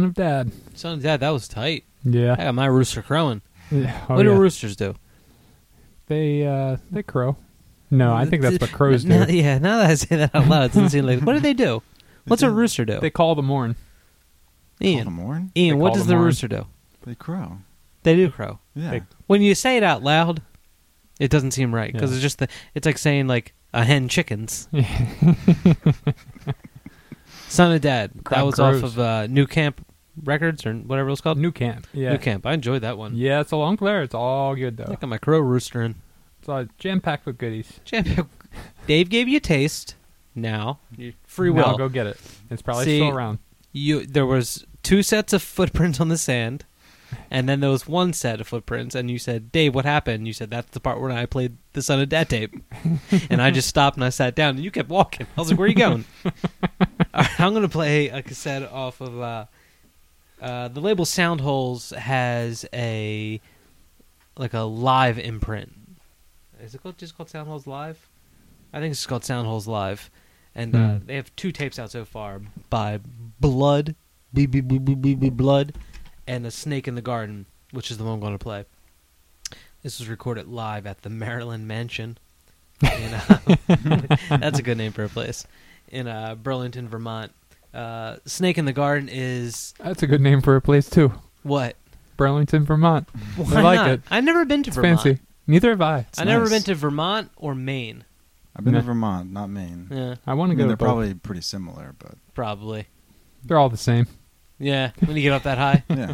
Son of dad.
Son of Dad, that was tight. Yeah. I
Yeah.
got my rooster crowing.
Yeah. Oh,
what do
yeah.
roosters do?
They uh they crow. No, I think that's what crows
Now-
do.
yeah, now that I say that out loud, it doesn't seem like. What do they do? What's a rooster do?
They call the morn.
Call
Ian,
morn?
Ian,
they
what does
the
the rooster do?
They crow.
They do crow.
Yeah.
They-
When you say it out loud, it doesn't seem right because
Yeah.
it's just the. It's like saying like a hen chickens. Son of Dad. that was
crows.
off of uh, New Camp Records or whatever it was called.
New camp. Yeah.
New Camp. I enjoyed that one.
Yeah, it's a long player. It's all good though.
I got my crow roostering.
It's all jam packed with goodies.
Champ- Dave gave you a taste. Now you free
Now go get it. It's probably
See-
still around.
you there was two sets of footprints on the sand and then there was one set of footprints and you said dave what happened you said that's the part where i played the son of dad tape and i just stopped and i sat down and you kept walking i was like where are you going right, i'm going to play a cassette off of uh, uh, the label soundholes has a like a live imprint is it called, just called soundholes live i think it's called soundholes live and uh,
Hmm.
they have two tapes out so far by Blood, B B B B B B Blood, and A Snake in the Garden, which is the one I'm going to play. This was recorded live at the Maryland Mansion. In, uh, that's a good name for a place in uh, Burlington, Vermont. Uh, Snake in the Garden is
That's a good name for a place too.
what?
Burlington, Vermont.
Why
like
not?
it.
I've never been to
It's
Vermont.
fancy. Neither have I.
I've never
nice.
been to Vermont or Maine.
I've been
Nah.
to Vermont, not Maine.
Yeah,
I want
I
to
mean,
go
they're
to both.
probably pretty similar, but
probably.
They're all the same.
Yeah, when you get up that high.
yeah.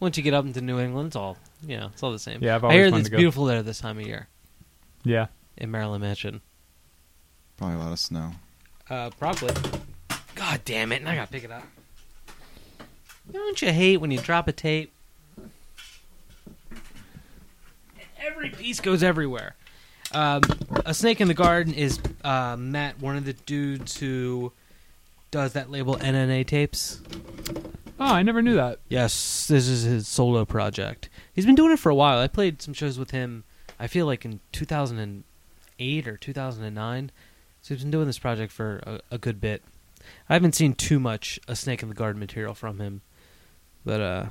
Once you get up into New England, it's all you know, it's all the same.
Yeah, I've
I
always
hear
wanted
it's
to go.
beautiful there this time of year
Yeah.
in Maryland Mansion.
probably a lot of snow.
Uh, probably. God damn it! And I gotta pick it up. Don't you hate when you drop a tape? Every piece goes everywhere. Um, a snake in the garden is uh, Matt, one of the dudes who does that label NNA tapes.
Oh, I never knew that.
Yes, this is his solo project. He's been doing it for a while. I played some shows with him. I feel like in 2008 or 2009. So he's been doing this project for a, a good bit. I haven't seen too much a Snake in the Garden material from him, but uh,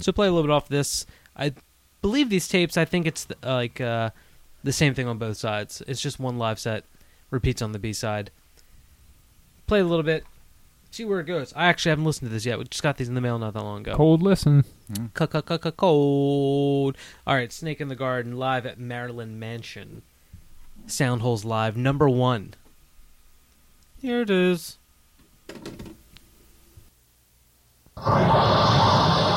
so play a little bit off this. I believe these tapes. I think it's uh, like uh, the same thing on both sides. It's just one live set, repeats on the B side. Play a little bit, see where it goes. I actually haven't listened to this yet. We just got these in the mail not that long ago.
Cold listen.
Cold. All right, Snake in the Garden live at Maryland Mansion. Soundholes live number one. Here it is.
あ
りがとうございます。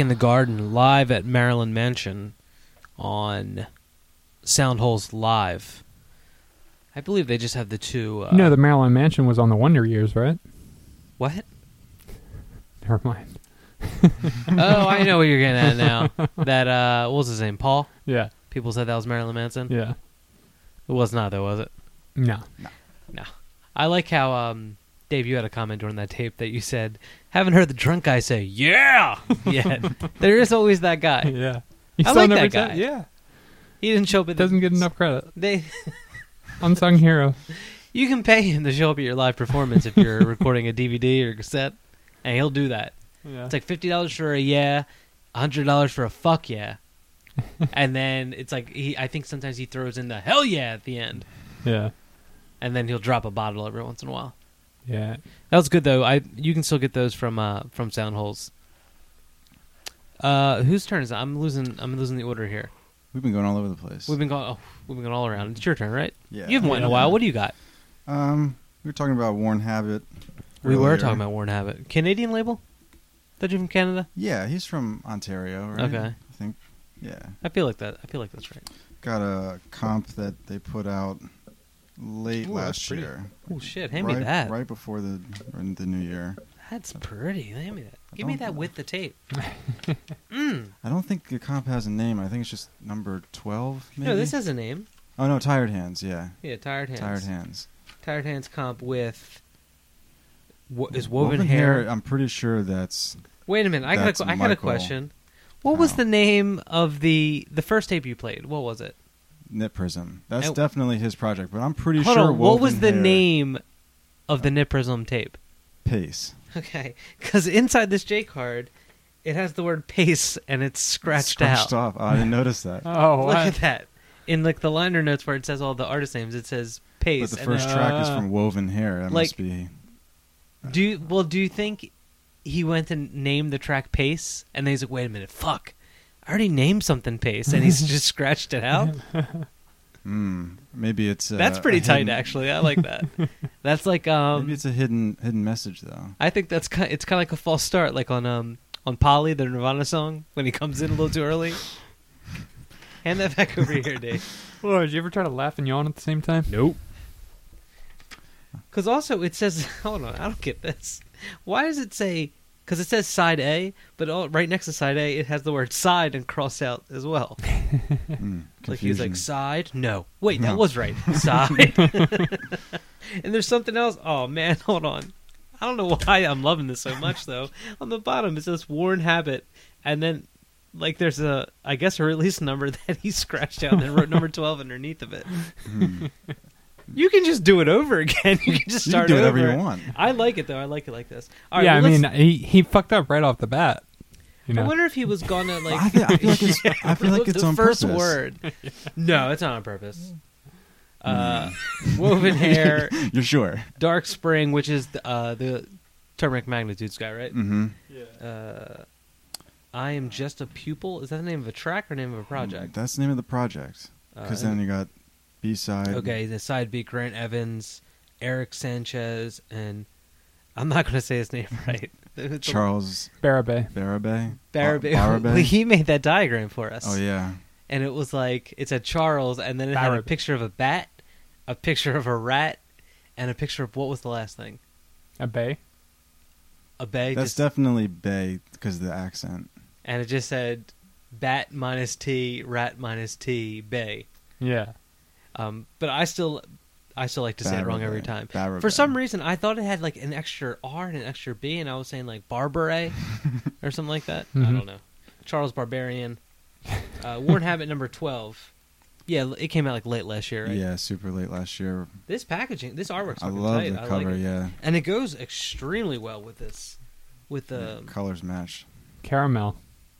In the Garden live at Maryland Mansion on Soundholes Live. I believe they just have the two. Uh,
you know, the Maryland Mansion was on the Wonder Years, right?
what?
Never mind.
oh, I know what you're getting at now. That uh, what was his name? Paul.
Yeah.
People said that was Marilyn Manson.
Yeah.
It was not, though, was it?
No. No. No.
I like how um, Dave, you had a comment during that tape that you said, "Haven't heard the drunk guy say yeah yet." there is always that guy.
Yeah. You
I like that
said-
guy.
Yeah.
He didn't show up at
Doesn't get enough credit.
They,
Unsung hero.
you can pay him to show up at your live performance if you're recording a DVD or cassette, and he'll do that.
Yeah.
It's like fifty dollars for a yeah, hundred dollars for a fuck yeah, and then it's like he. I think sometimes he throws in the hell yeah at the end,
yeah.
and then he'll drop a bottle every once in a while.
Yeah.
That was good though. I you can still get those from uh from Soundholes. Uh, whose turn is it? I'm losing. I'm losing the order here.
We've been going all over the place.
We've been going. Oh, we've been going all around. It's your turn, right?
yeah.
You haven't went in a while. What do you got?
Um, we were talking about Worn Habit.
We were
earlier.
talking about Worn Habit, Canadian label. That you from Canada?
Yeah, he's from Ontario, right?
Okay.
I think. Yeah.
I feel like that. I feel like that's right.
Got a comp that they put out late
Ooh,
last year.
Oh shit! Hand
right,
me that.
Right before the the new year.
That's pretty. Hand me that. Give me that with the tape. mm.
I don't think the comp has a name. I think it's just number twelve. Maybe.
No, this has a name.
Oh no, Tired Hands. Yeah,
Yeah, tired hands.
Tired Hands.
Tired hands comp with. What is woven, hair?
I'm pretty sure that's
Wait a minute. I got.
That's
A, I got a question. What was the name of the the first tape you played? What was it?
Knit Prism. That's
And-
definitely his project, but I'm pretty
Hold
sure.
on. What was
Woven
the
Hair-
name of the Knit Prism tape?
Pace.
Okay, because inside this J card, it has the word pace and it's scratched,
Scratched
out.
off. Oh, I didn't notice that.
Oh,
Look
what?
at that. In like the liner notes where it says all the artist names, it says pace.
But the
and
first
then-
track is
Ah.
from Woven Hair. That
Like-
must be.
do you, well, do you think he went and named the track pace, and then he's like, wait a minute, fuck, I already named something pace, and he's just scratched it out.
Hmm. maybe it's. Uh,
That's pretty tight,
hidden-
actually. I like that. That's like um,
maybe it's a hidden hidden message though.
I think that's kind. Of, It's kind of like a false start, like on um on Polly, the Nirvana song, when he comes in a little too early. Hand that back over here, Dave.
Whoa, did you ever try to laugh and yawn at the same time?
Nope. Because also it says, hold on, I don't get this. Why does it say? Because it says side A, but all, right next to side A, it has the word side and cross out as well.
Hmm.
Like he's like side. No, wait, that was right. Side. and there's something else. Oh man, hold on. I don't know why I'm loving this so much though. On the bottom it says worn habit, and then like there's a I guess a release number that he scratched out and then wrote number twelve underneath of it.
Hmm.
You can just do it over again. You can just
You
start
can do whatever
over.
you want.
I like it though. I like it like this. All right,
yeah,
well,
I
let's-
mean, he he fucked up right off the bat. You
I wonder if he was gonna like.
I, feel, I feel like it's. I feel like
the
on
first
purpose.
word. No, it's not on purpose. Uh, woven hair,
You're sure?
dark spring, which is the, uh, the turmeric magnitudes guy, right?
Mm-hmm.
Uh, I am just a pupil. Is that the name of a track or name of a project?
That's the name of the project.
Uh,
Because then you got B side.
okay, the side B, Grant Evans, Eric Sanchez, and I'm not going to say his name right.
Charles
Barabé.
Barabay.
Barabay.
Bar-
Well, he made that diagram for us.
Oh yeah.
and it was like it said Charles, and then it had a picture of a bat, a picture of a rat, and a picture of what was the last thing?
A bay.
A bay.
That's
just-
definitely Bay because of the accent.
and it just said bat minus T, rat minus T, bay.
Yeah.
Um, but I still, I still like to say it wrong every time.
Barabay.
For some reason, I thought it had like an extra R and an extra B, and I was saying like Barbare or something like that. I
Mhm.
don't know. Charles Barbarian, uh, Worn Habit number twelve. Yeah, it came out like late last year, right?
Yeah, super late last year.
This packaging, this artwork's
I love
tight.
the
I
cover.
like
yeah,
and it goes extremely well with this. With the
The colors match.
Caramel.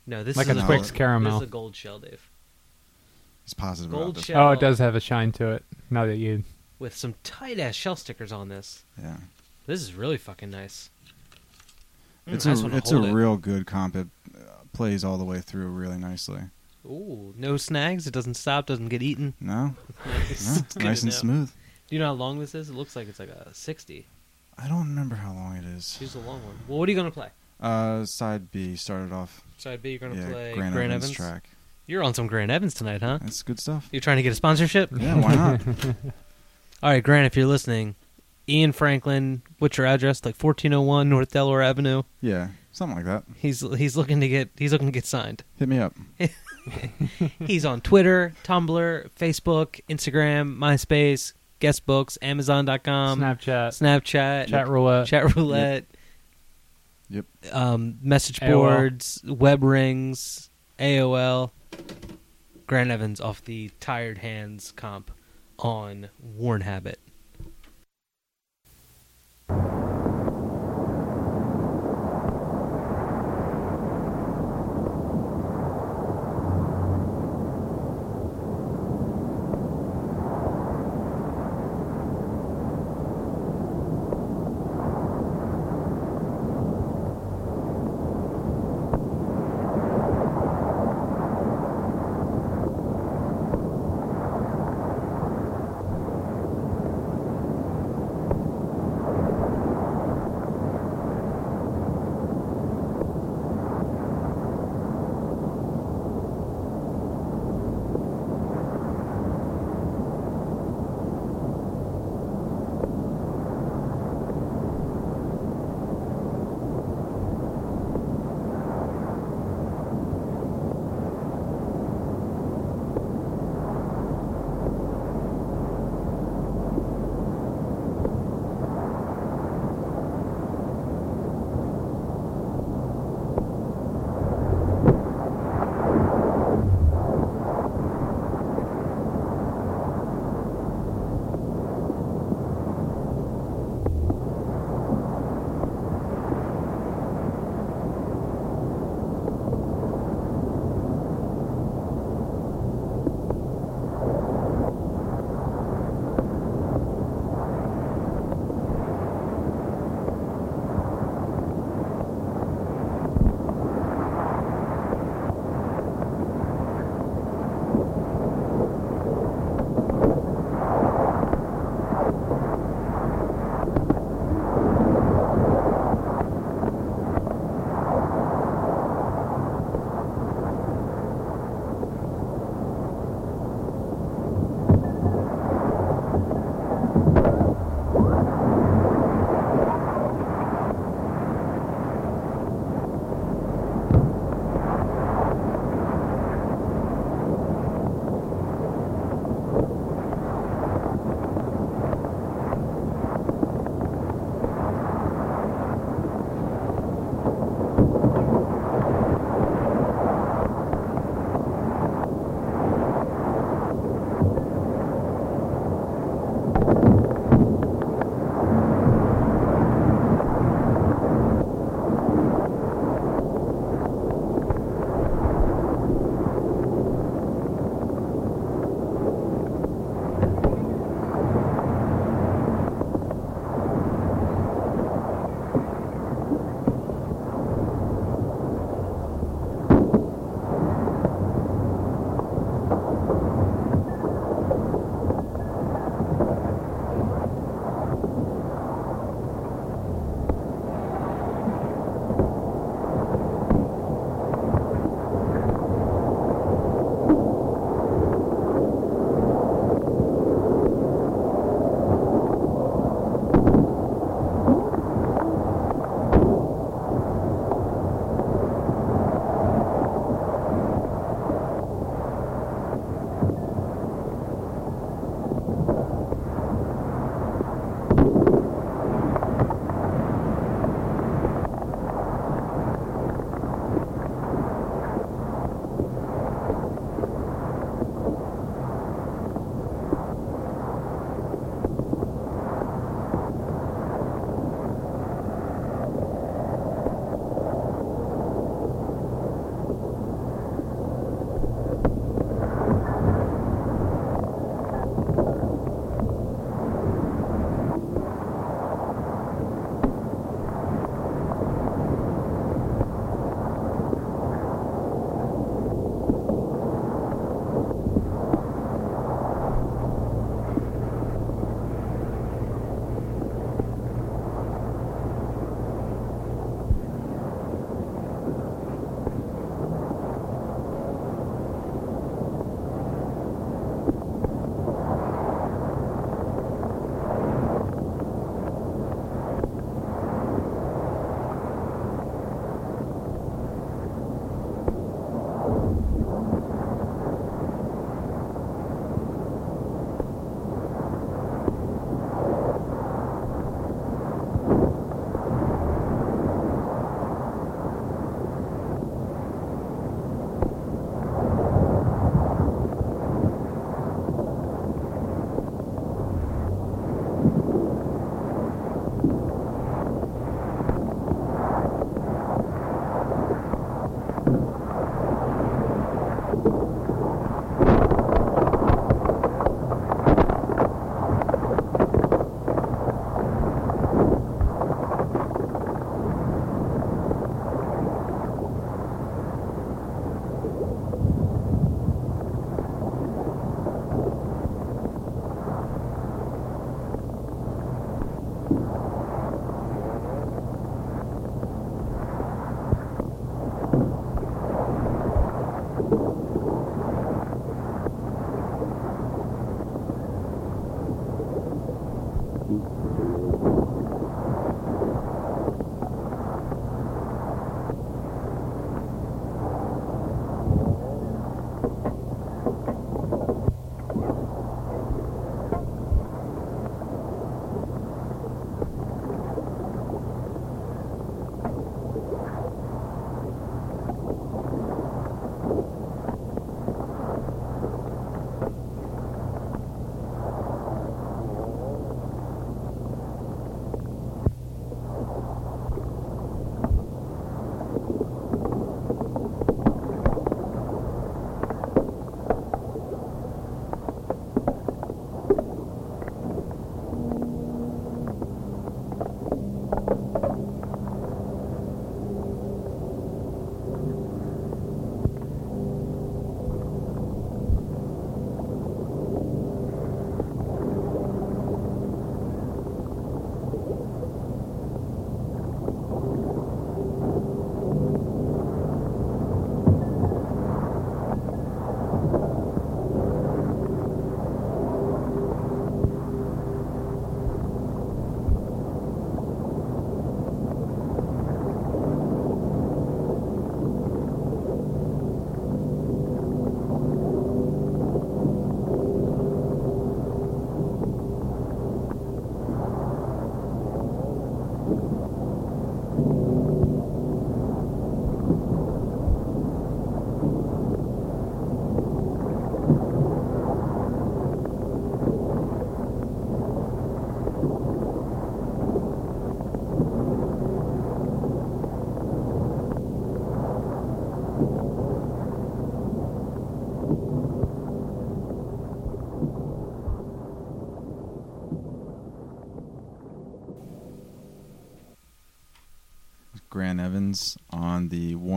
no, this
like
is
a
a
Twix
gold,
caramel.
This is a gold shell, Dave,
It's positive
Gold
about this.
shell.
Oh, it does have a shine to it. Now that you.
with some tight ass shell stickers on this.
Yeah,
This is really fucking nice. Mm,
it's
I just
a
wanna
it's a
hold it.
real good comp. It uh, plays all the way through really nicely.
Ooh, no snags. It doesn't stop. Doesn't get eaten.
No,
Nice,
no,
It's good
nice
to
and
know.
smooth.
Do you know how long this is? It looks like it's like a sixty.
I don't remember how long it is.
Choose a long one. Well, what are you gonna play?
Uh, side B started off.
Side B, you're gonna
yeah,
play
Grant,
Grant
Evans,
Evans.
track.
You're on some Grant Evans tonight, huh?
That's good stuff.
You're trying to get a sponsorship?
Yeah, why not?
All right, Grant, if you're listening, Ian Franklin, what's your address? Like 1401 North Delaware Avenue.
yeah, something like that.
He's he's looking to get he's looking to get signed.
Hit me up.
He's on Twitter, Tumblr, Facebook, Instagram, MySpace, Guestbooks, Amazon.com,
Snapchat,
Snapchat,
chat roulette.
chat roulette,
Yep.
um, message
AOL.
boards, web rings, AOL. Grant Evans off the Tired Hands comp on Worn Habit.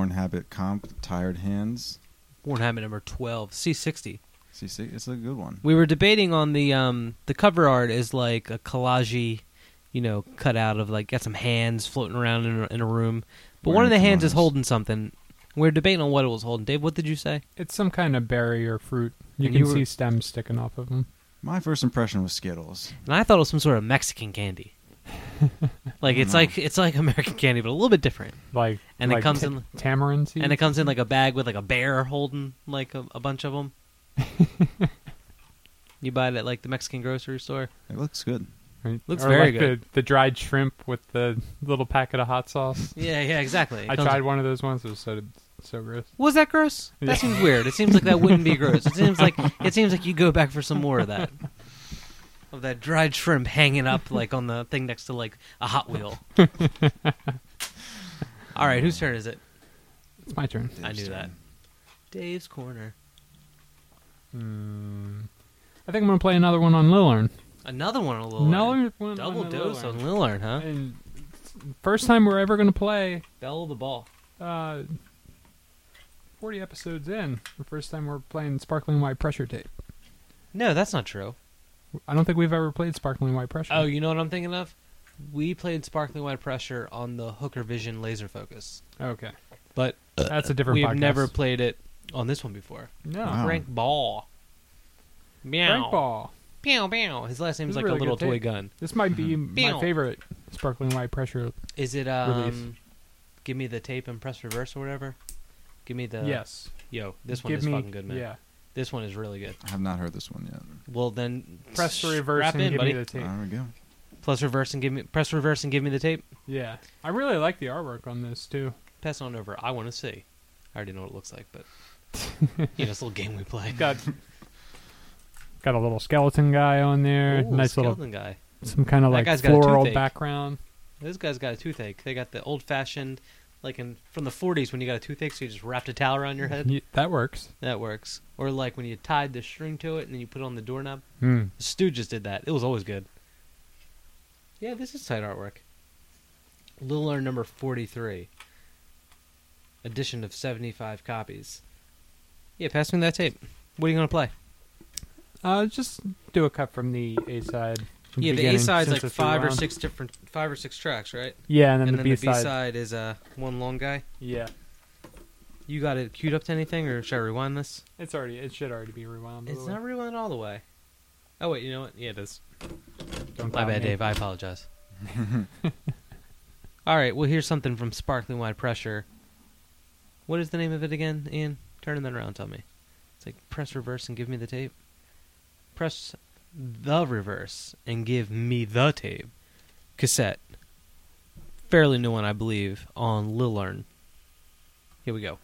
The Worn Habit Comp Tired Hands.
Worn Habit number twelve, C sixty.
See, see, it's a good one.
We were debating on the um the cover art is like a collage, you know, cut out of like got some hands floating around in a, in a room, but one of the
Wearing
hands is holding something. We are debating on what it was holding. Dave, what did you say?
It's some kind of berry or fruit. You
And
can
you were-
see stems sticking off of them.
My first impression was Skittles.
And I thought it was some sort of Mexican candy. like it's
No.
like it's like American candy, but a little bit different.
Like
And it comes
ta-
in
tamarind seeds.
and it comes in like a bag with like a bear holding like a, a bunch of them. you buy it at like the Mexican grocery store.
It looks good.
Right?
looks
or
very
like
good.
The, the dried shrimp with the little packet of hot sauce.
Yeah, yeah, exactly. It
I
comes-
tried one of those ones. It was so so gross.
Was that gross? That
Yeah.
seems weird. It seems like that wouldn't be gross. It seems like it seems like you go back for some more of that. Of that dried shrimp hanging up like on the thing next to like a Hot Wheel. All right, whose turn is it?
It's my turn.
I
Dave's
knew that. Dave's corner.
Hmm. I think I'm gonna play another one on Lillerne.
Another one on Lillerne.
Another one
Double
on
dose
Lillerne.
on Lillerne, huh?
And first time we're ever gonna play.
Bell of the ball.
Uh, Forty episodes in, the first time we're playing Sparkling Wide Pressure Tape.
No, that's not true.
I don't think we've ever played Sparkling Wide Pressure.
Oh, you know what I'm thinking of? We played Sparkling Wide Pressure on the Hooker Vision laser focus,
okay,
but
that's a different.
we've
podcast.
never played it on this one before.
No,
Wow.
Frank Baugh. Meow.
Frank Baugh.
Pew, pew. His last name's
This is
like
really
a little
good
toy
tape.
gun.
This might be
Pew.
my favorite Sparkling Wide Pressure.
Is it um
Release.
give me the tape and press reverse or whatever? Give me the
yes,
Yo, this one
Give
is
me,
fucking good, man.
Yeah,
This one is really good.
I have not heard this one yet.
Well then
press the reverse
strap
and
in,
give
buddy.
me the tape.
There we go.
Plus reverse and give me press reverse and give me the tape.
yeah, I really like the artwork on this too.
Pass on over. I want to see. I already know what it looks like, but you know, this little game we play.
Got got a little skeleton guy on there.
Ooh,
nice little
guy.
some kind of
That
like
guy's got a
floral background.
This guy's got a toothache. They got the old fashioned, like in from the 40s when you got a toothache, so you just wrapped a towel around your head.
That works.
That works. Or like when you tied the string to it and then you put it on the doorknob. The Stooges did that. It was always good. Yeah, this is tight artwork. Little R number 43. Edition of 75 copies. Yeah, pass me that tape. What are you going to play?
Uh, just do a cut from the A side. From
yeah, the
beginning,
A side's
since
like
it's
five or
around.
six different, five or six tracks, right?
Yeah, and then
and
the
then
B
the B
side.
side is uh, one long guy.
Yeah,
You got it queued up to anything, or should I rewind this?
it's already. It should already be rewound. by
It's not rewound all the way. Oh wait, you know what? Yeah, it is.
Don't
My bad,
me.
Dave. I apologize. all right. Well, here's something from Sparkling Wide Pressure. What is the name of it again, Ian? Turn that around. Tell me. It's like press reverse and give me the tape. Press the reverse and give me the tape. Cassette. Fairly new one, I believe, on Lillerne. Here we go.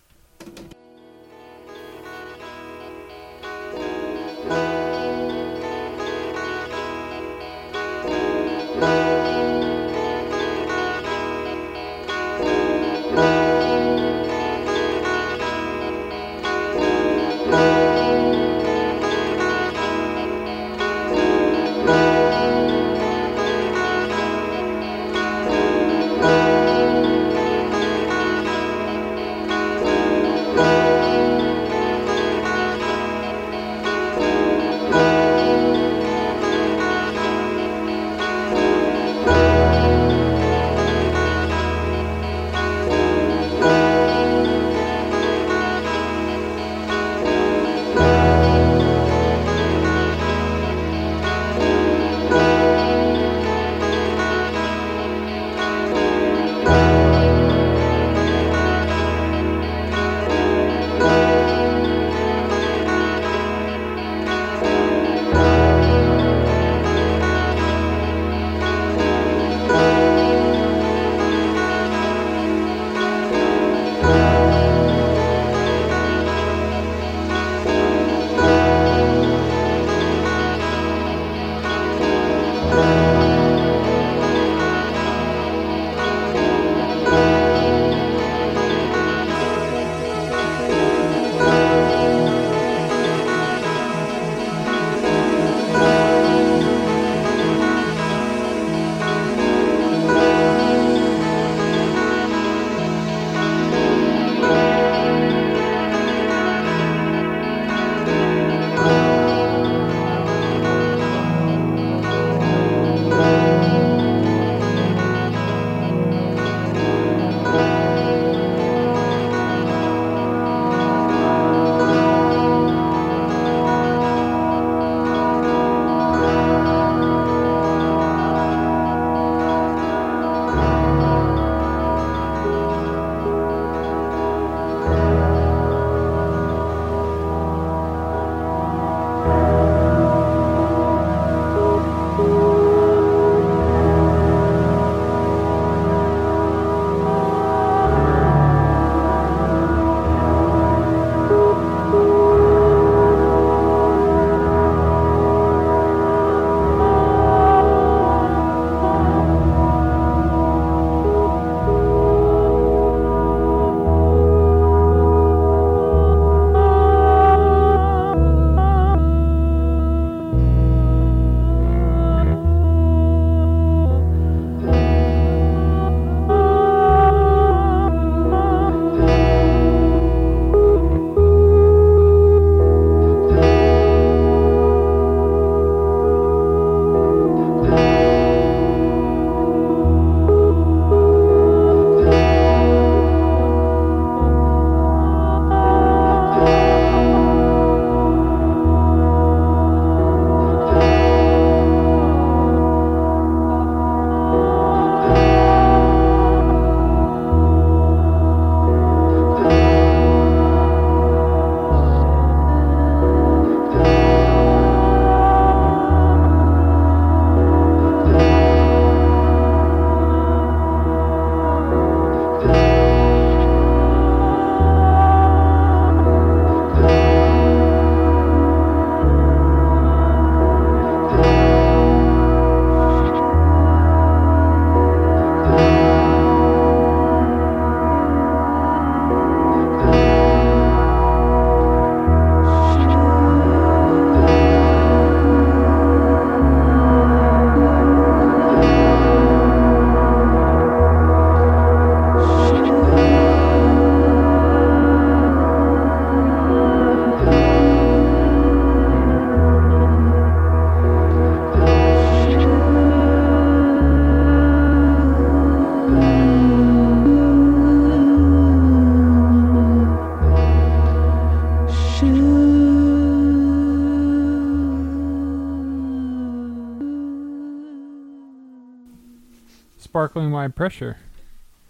Sparkling wide pressure.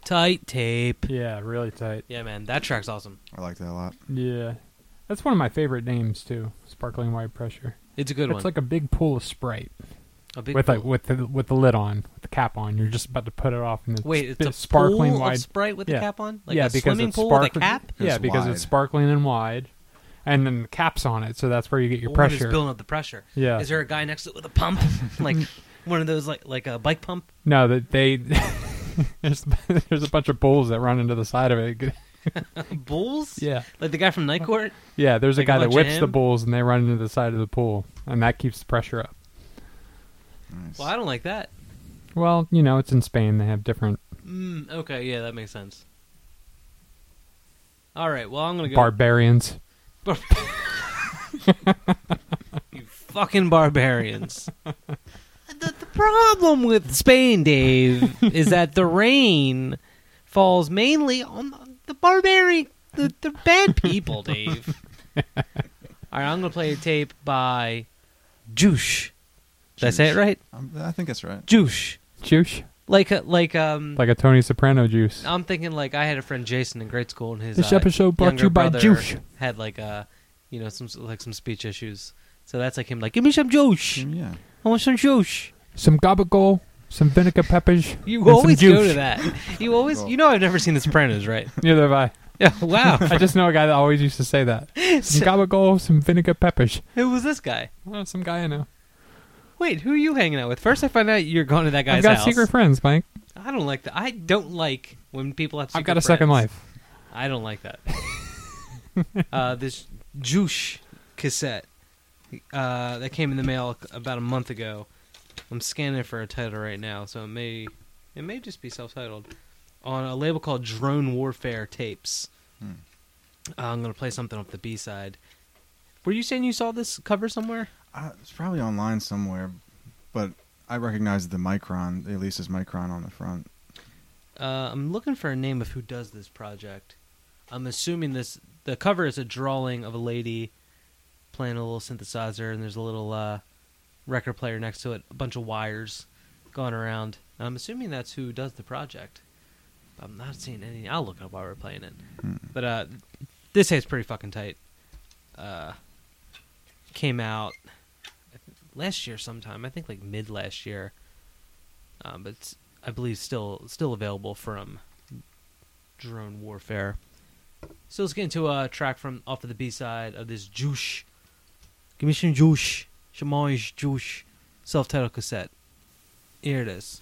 Tight tape.
Yeah, really tight.
Yeah, man, that track's awesome.
I like that a lot.
Yeah. That's one of my favorite names too. Sparkling wide pressure.
It's a good
it's
one.
It's like a big pool of Sprite
a big
with like
pool.
with the with the lid on, with the cap on. You're just about to put it off, and it's
Wait, it's
bit
a
sparkling
pool
wide.
of Sprite with
Yeah.
the cap on? Like
yeah,
a
because
swimming
it's
pool with a
sparkling.
cap?
Yeah,
It's
because
wide.
it's sparkling and wide, and then the cap's on it, so that's where you get your
The one that's
pressure.
building up the pressure.
Yeah.
Is there a guy next to it with a pump? like one of those like like a bike pump?
No, that they there's there's a bunch of bulls that run into the side of it.
Bulls?
Yeah,
Like the guy from Night Court?
yeah. There's
Like
a
a
guy that whips the bulls, and they run into the side of the pool, and that keeps the pressure up.
Nice.
Well, I don't like that.
Well, you know, it's in Spain. They have different
Mm, okay, yeah, that makes sense. All right, well, I'm going to go.
barbarians.
you fucking barbarians. The, the problem with Spain, Dave, is that the rain falls mainly on the barbaric, the, the bad people, Dave. All right, I'm going to play a tape by Juice. Did I say it right?
Um, I think that's right.
Juice.
Juice,
Like, a, like, um,
like a Tony Soprano juice.
I'm thinking like I had a friend Jason in grade school, and his
This
uh,
episode brought to you by
brother
Juice.
Had like uh, you know, some like some speech issues. So that's like him, like, give me some juice.
Mm, Yeah.
I want some juice.
Some gabagool, some vinegar peppers.
You always go to that. You always, you know, I've never seen The Sopranos, right?
Neither have I.
Yeah. Wow.
I just know a guy that always used to say that. Some gabagool, some vinegar peppers.
Who was this guy?
Oh, some guy I know.
Wait, who are you hanging out with? First, I find out you're going to that guy's house.
I've got
house.
secret friends, Mike.
I don't like that. I don't like when people have. Secret
I've got a second life.
I don't like that. uh, this Juice cassette uh, that came in the mail about a month ago. I'm scanning for a title right now, so it may it may just be self-titled on a label called Drone Warfare Tapes.
Hmm.
Uh, I'm gonna play something off the B side. Were you saying you saw this cover somewhere?
Uh, it's probably online somewhere, but I recognize the Micron, the Alesis Micron on the front.
Uh, I'm looking for a name of who does this project. I'm assuming this the cover is a drawing of a lady playing a little synthesizer, and there's a little uh, record player next to it, a bunch of wires going around. And I'm assuming that's who does the project. I'm not seeing any. I'll look it up while we're playing it.
Hmm.
But uh, this is pretty fucking tight. Uh, came out last year sometime. I think like mid last year. Um, but it's, I believe still still available from Drone Warfare. So let's get into a track from off of the B side of this Juice. Give me some Juice, Shamaj Juice, self-titled cassette. Here it is.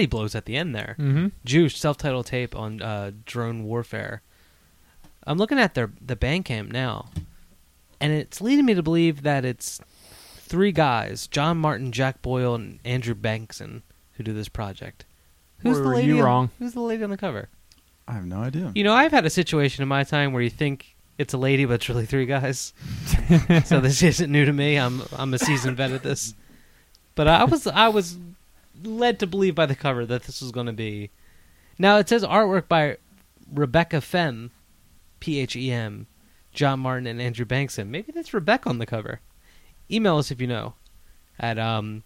Body blows at the end there.
Mm-hmm.
Juice self-titled tape on uh, drone warfare. I'm looking at their the Bandcamp now, and it's leading me to believe that it's three guys: John Martin, Jack Boyle, and Andrew Bankson, who do this project. Who's
Or
the lady?
you
on-
wrong?
Who's the lady on the cover?
I have no idea.
You know, I've had a situation in my time where you think it's a lady, but it's really three guys. so this isn't new to me. I'm I'm a seasoned vet at this. But I was I was led to believe by the cover that this was going to be. Now it says artwork by Rebecca Phem, P H E M, John Martin and Andrew Bankson. Maybe that's Rebecca on the cover. Email us if you know at um,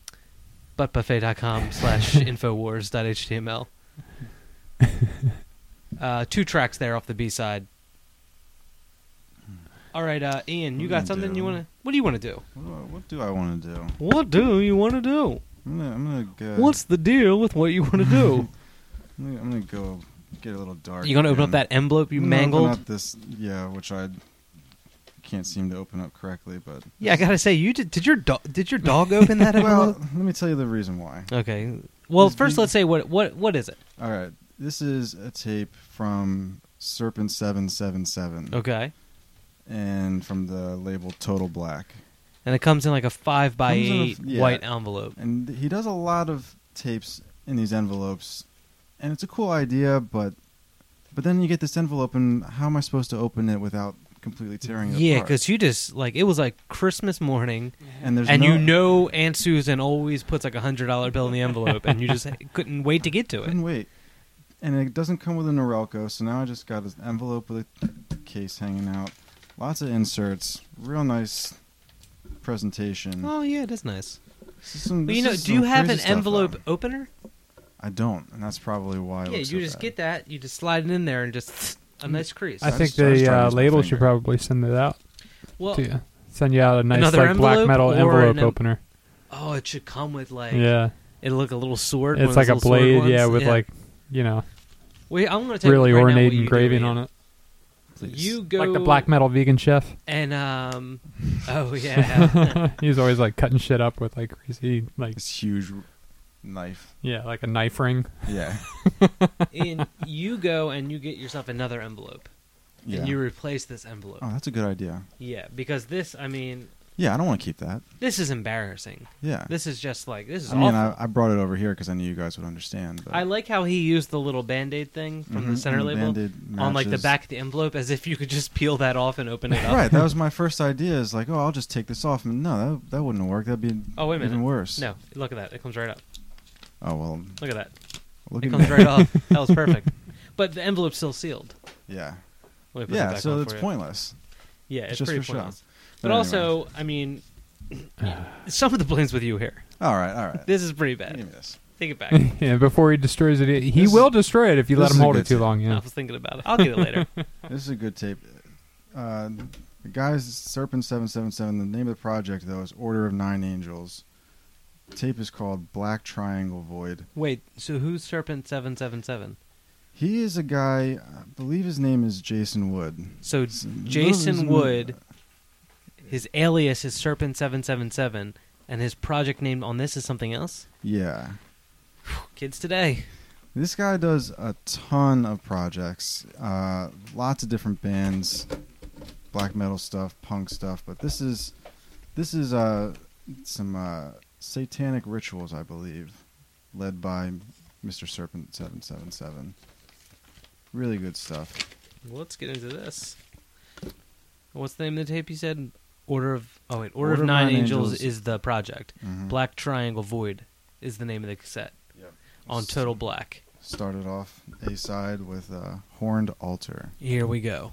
buttbuffet.com slash infowars.html. Uh, two tracks there off the B side. All right, uh, Ian, you got something
do?
you want to? What do you want to do?
What do I, what do I want to do?
What do you want to do?
I'm gonna, I'm gonna go.
What's the deal with what you want to do?
I'm gonna, I'm gonna go get a little dark.
you gonna open up
again.
that envelope you
I'm gonna
mangled?
Open up this, yeah, which I can't seem to open up correctly, but
Yeah, I gotta say, you did. Did your dog? Did your dog open that
well,
envelope?
let me tell you the reason why.
okay. Well,
Is
first
the-
let's say what what what is it?
All right, this is a tape from Serpent Seven Seven Seven,
Okay.
and from the label Total Black.
And it comes in like a five by
Comes in a-
eight
yeah.
white envelope.
And he does a lot of tapes in these envelopes, and it's a cool idea, but but then you get this envelope, and how am I supposed to open it without completely tearing it
Yeah,
apart?
because you just like it was like Christmas morning,
and there's
and
no,
you know Aunt Susan always puts like a hundred dollar bill in the envelope, and you just couldn't wait to get to it.
couldn't wait. And it doesn't come with a Norelco, so now I just got an envelope with a case hanging out. Lots of inserts, real nice presentation.
Oh yeah, it is nice.
This is some-
But you
this
know,
is
do you have
crazy
an
stuff,
envelope
though.
opener?
I don't, and that's probably why. It
yeah,
looks
you
so
just
bad.
get that, you just slide it in there, and just a nice crease.
I
I
think
just- I just
the
try to
uh,
use my
label
finger.
should probably send it out
well,
to you. Send you out a nice
Another
like black
envelope
metal
or
envelope
an em-
opener.
oh, it should come with like
yeah,
it'll look a little sword. one
it's
of
like a
those little sword
blade. Yeah,
ones.
with like you know
Wait, I'm gonna tell
really
you right now
ornate
what you do,
engraving on it,
Please.
You go
like the black metal vegan chef.
and um, oh yeah,
He's always like cutting shit up with like crazy like
this huge knife.
yeah like a knife ring.
Yeah,
and you go and you get yourself another envelope,
yeah.
and you replace this envelope.
oh, that's a good idea.
Yeah, because this, I mean,
Yeah, I don't want to keep that.
this is embarrassing.
Yeah.
This is just like this is
I mean,
awful.
I, I brought it over here because I knew you guys would understand. But
I like how he used the little band-aid thing from the
Mhm,
center
and
label
Band-Aid
on like the
matches.
back of the envelope, as if you could just peel that off and open it up.
Right, that was my first idea. Is like, oh, I'll just take this off. And no, that that wouldn't work. That'd be
Oh, wait a minute.
even worse.
No, look at that. It comes right up.
Oh well,
Look at that.
look
It
at
comes right off. That was perfect. But the envelope's still sealed.
Yeah,
Let me put that
yeah.
back
So
on
it's
for you.
pointless.
Yeah, it's,
It's just
pretty
for show.
pointless. But
But
also, I mean, some of the blame's with you here.
All right, all right.
This is pretty
Give
bad.
me this.
Take it back.
yeah, before he destroys it, he
This
will destroy it if you let
this
him
is a
hold it
good
too
tip.
long.
I
Yeah.
was thinking about it. I'll get it later.
This is a good tape. Uh, the guy's Serpent Seven Seven Seven. The name of the project though is Order of Nine Angels. The tape is called Black Triangle Void.
Wait, so who's Serpent Seven Seven Seven?
He is a guy. I believe his name is Jason Wood.
So
It's-
Jason Wood, his alias is Serpent Seven Seven Seven, and his project name on this is something else.
Yeah.
Kids today.
This guy does a ton of projects, uh, lots of different bands, black metal stuff, punk stuff. But this is this is uh, some uh, satanic rituals, I believe, led by Mr. Serpent Seven Seven Seven. Really good stuff.
Well, let's get into this. What's the name of the tape you said? Order of oh wait, Order, of Nine, Angels, is the project.
Mhm.
Black Triangle Void is the name of the cassette
Yep.
on Total Black.
Started off A side with uh, Horned Altar.
Here we go.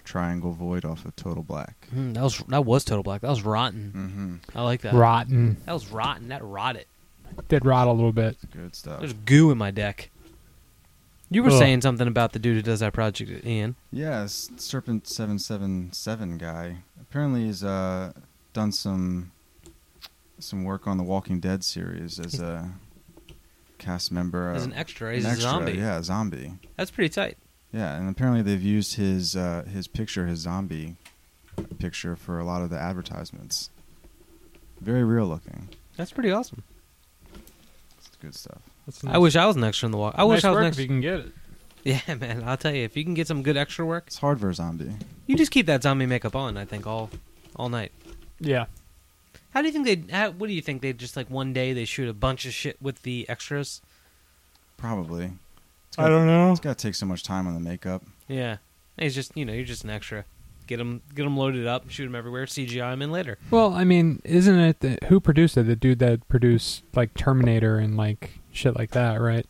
Black Triangle Void off of Total Black.
Hmm, that was that was total black. That was rotten.
Mm-hmm.
I like that.
Rotten.
That was rotten. That rotted.
Did rot a little bit.
Good stuff.
There's goo in my deck. You were
Ugh.
saying something about the dude who does that project, Ian.
Yeah, Serpent Seven Seven Seven guy. Apparently, he's uh, done some some work on the Walking Dead series as a cast member.
As
uh,
an extra, he's
an
a zombie.
Yeah, a zombie.
That's pretty tight.
Yeah, and apparently they've used his uh, his picture, his zombie picture, for a lot of the advertisements. Very real looking.
That's pretty awesome.
It's good stuff.
That's
I wish I was an extra in the walk. I wish
nice
I was
work
an
if
extra.
you can get it.
Yeah, man. I'll tell you, if you can get some good extra work,
It's hard for a zombie.
you just keep that zombie makeup on. I think all all night.
Yeah.
How do you think they? How, what do you think they just like one day they shoot a bunch of shit with the extras?
Probably. It's
I
gotta-
don't know.
It's got to take so much time on the makeup.
Yeah, it's just you know you're just an extra. Get them get them loaded up, shoot them everywhere, CGI them in later.
Well, I mean, isn't it the, who produced it? The dude that produced like Terminator and like shit like that, right?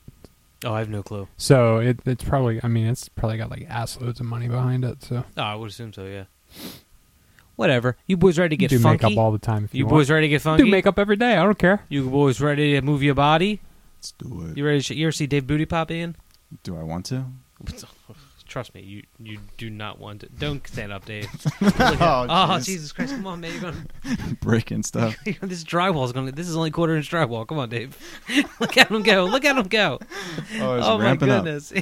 Oh, I have no clue.
So it, it's probably. I mean, it's probably got like ass loads of money behind it. So
Oh, I would assume so. Yeah. Whatever. You boys ready to
you
get
do
funky?
makeup all the time. If you,
you
want.
boys ready to get funky?
do makeup every day. I don't care.
You boys ready to move your body?
Let's do it.
You ready? To sh- you ever see Dave Booty pop in?
Do I want to?
Trust me, you you do not want to. Don't stand up, Dave.
Oh,
oh. Jesus Christ! Come on, man. You're gonna
Breaking stuff.
this drywall's gonna. This is only quarter inch drywall. Come on, Dave. Look at him go. Look at him go.
Oh,
oh my
up.
goodness.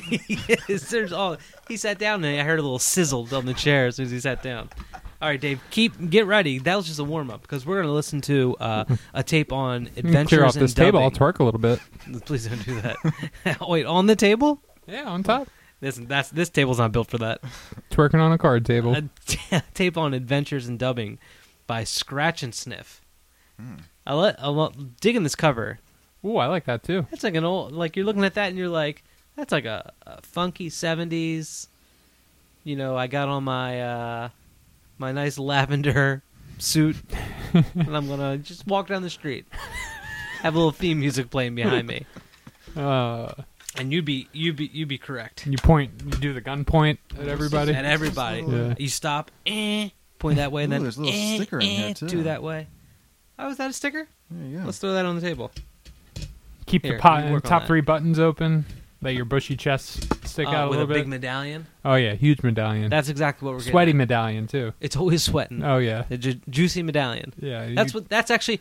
yes, there's all. He sat down and I heard a little sizzle on the chair as soon as he sat down. All right, Dave. Keep get ready. That was just a warm up because we're gonna listen to uh, a tape on adventures
clear off this table. I'll
dubbing.
twerk a little bit.
Please don't do that. Wait, on the table?
Yeah, on top.
Listen, that's this table's not built for that.
Twerking on a card table.
A t- tape on adventures in dubbing by Scratch and Sniff.
Hmm.
I let I lo- digging this cover.
Ooh, I like that too.
That's like an old like you're looking at that and you're like that's like a, a funky 70s. You know, I got on my uh my nice lavender suit and I'm going to just walk down the street. Have a little theme music playing behind me.
Uh,
And you'd be you'd be you'd be correct.
you point. You do the gun point at everybody.
At everybody.
Yeah.
You stop, eh, point that way, and
Ooh,
then
there's a little
eh,
sticker in
eh,
here, too.
do that way. Oh, is that a sticker?
There you go.
Let's throw that on the table.
Keep
Here,
the pot,
you work on
top
that.
three buttons open. Let your bushy chest stick
Uh,
out a
with
little
a big medallion.
oh yeah, huge medallion.
That's exactly what we're getting.
Sweaty
at.
medallion too.
It's always sweating.
Oh yeah,
The ju- juicy medallion.
yeah.
That's
you-
what. That's actually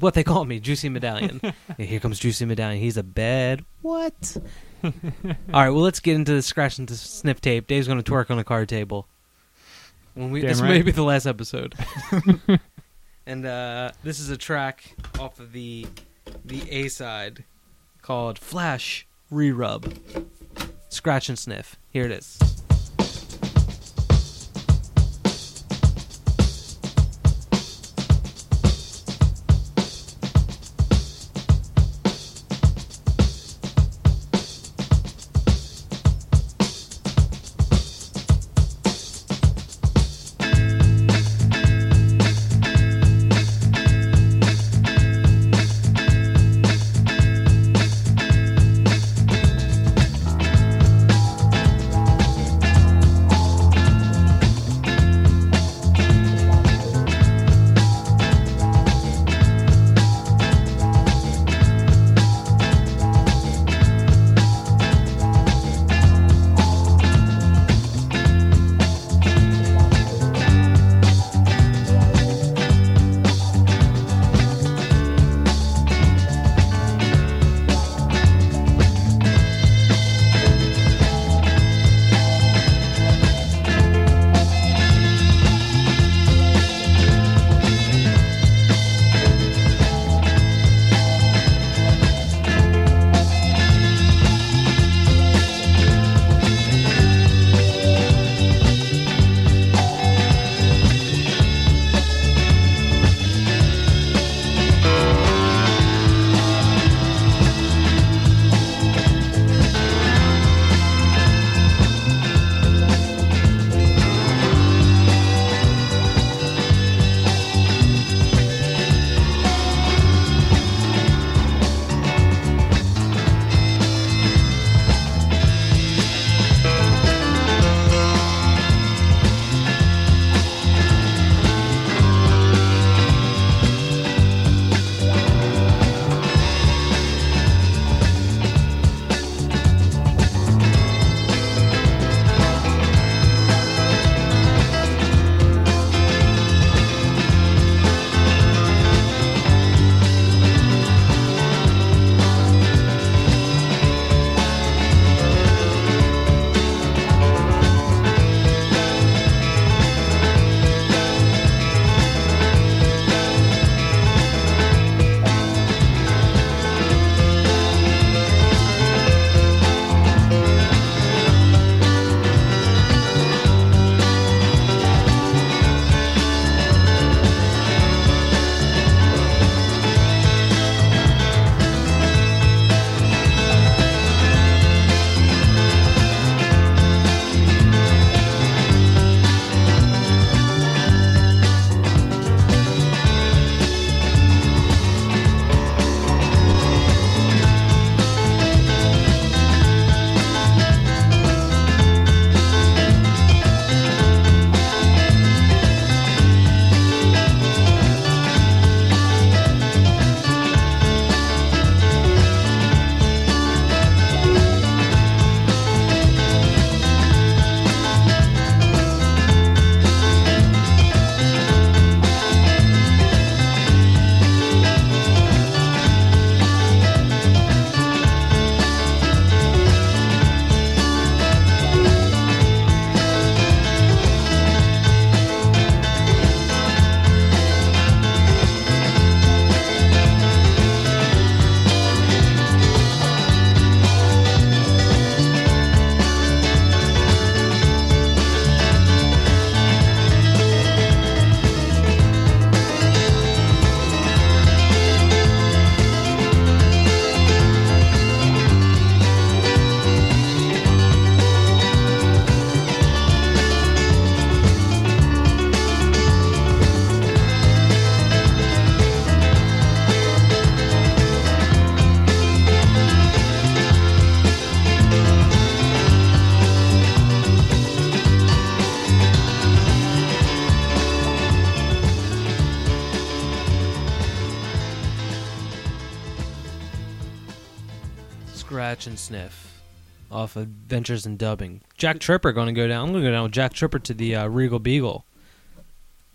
what they call me, juicy medallion. Here comes juicy medallion. He's a bad what? All right. Well, let's get into the scratch and the sniff tape. Dave's going to twerk on a card table. When we,
Damn
this
right.
may be the last episode. and uh, this is a track off of the the A side called Flash Rerub. Scratch and sniff. Here it is. Scratch and sniff off Adventures in Dubbing. Jack Tripper going to go down. I'm going to go down with Jack Tripper to the uh, Regal Beagle.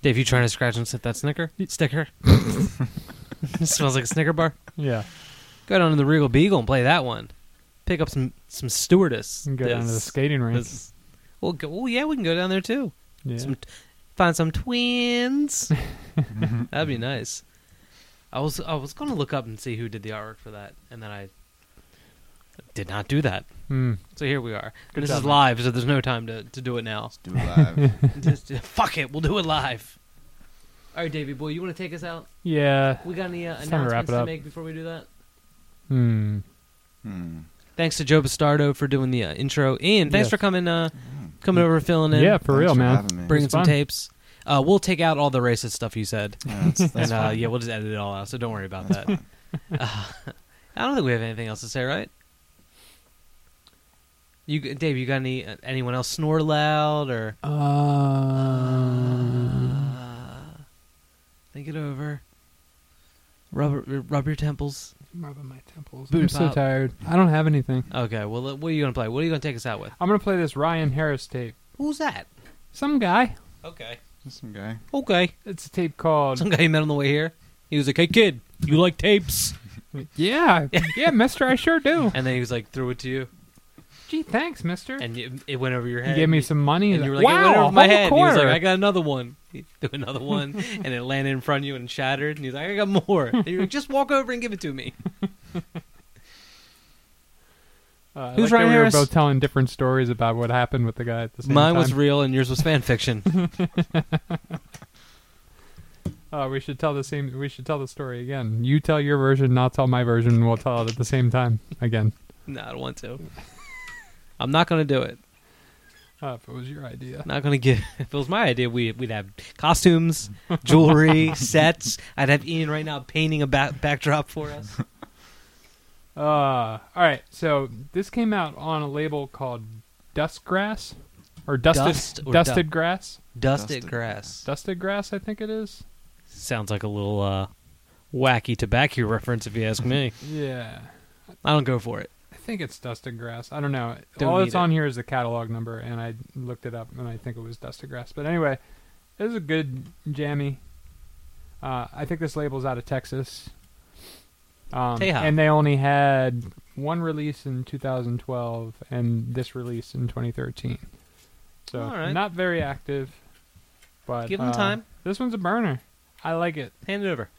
Dave, you trying to scratch and sniff that snicker? Sticker? it smells like a Snicker bar.
Yeah.
Go down to the Regal Beagle and play that one. Pick up some some stewardess.
And go down to the skating rink.
this- Well, go, well, yeah, we can go down there too.
yeah.
Some, find some twins. That'd be nice. I was I was gonna look up and see who did the artwork for that, and then I did not do that.
Hmm.
So here we are.
Good
this
job,
is
man.
live, so there's no time to, to do it now.
Do it live.
Just, fuck it, we'll do it live. All right, Davey boy, you want to take us out?
Yeah.
We got any uh,
It's time to wrap
announcements
it
to make before we do that?
Hmm.
hmm.
Thanks to Joe Bastardo for doing the uh, intro, and thanks
Yes.
for coming uh, coming over, filling in,
Yeah, for
Thanks
real,
for
man.
bringing some
fun.
tapes. Uh, we'll take out all the racist stuff you said.
Yeah, that's, that's
and uh, yeah, we'll just edit it all out. So don't worry about
That's
that.
fine.
Uh, I don't think we have anything else to say, right? You, Dave, you got any uh, anyone else snore loud or
Um.
uh, think it over? Rub rub your temples.
rubbing my temples.
Boot
I'm so tired. I don't have anything.
Okay, well, uh, what are you gonna play? What are you gonna take us out with?
I'm gonna play this Ryan Harris tape.
Who's that?
Some guy.
Okay,
some guy.
okay.
It's a tape called.
Some guy you met on the way here. He was like, "Hey, kid, you like tapes?"
Yeah, yeah, Mister, I sure do.
And then he was like, threw it to you,
Gee, thanks, Mister.
and it, it went over your
He
head.
gave me some money.
And
He's
you were
like,
like, it
wow,
went over my head. And he was like, I got another one. He threw another one, and it landed in front of you and shattered. And he's like, I got more. And you're like, just walk over and give it to me.
Uh,
Who's
like that
Ryan
we
Harris?
were both telling different stories about what happened with the guy at the same
Mine
time.
was real, and yours was fan fiction.
Uh, we should tell the same. We should tell the story again. You tell your version, and I'll tell my version, and we'll tell it at the same time again.
no, I don't want to. I'm not going to do it.
Uh, if it was your idea.
Not going to give. If it was my idea, we, we'd have costumes, jewelry, sets. I'd have Ian right now painting a back, backdrop for us.
Uh, all right. So this came out on a label called Dust Grass, or Dusted
Dust or
Dusted
du-
Grass.
Dusted
Dusted
grass.
Dusted Grass, I think it is.
Sounds like a little uh, wacky tobacco reference, if you ask me.
Yeah,
I don't go for it.
I think it's Dusted Grass. I don't know.
Don't
All that's
it.
on here is the catalog number, and I looked it up, and I think it was Dusted Grass. But anyway, it was a good jammy. Uh, I think this label's out of Texas. Um, and they only had one release in 2012 and this release in 2013. So
right.
not very active, but
Give them
uh,
time.
This one's a burner. I like it.
Hand it over.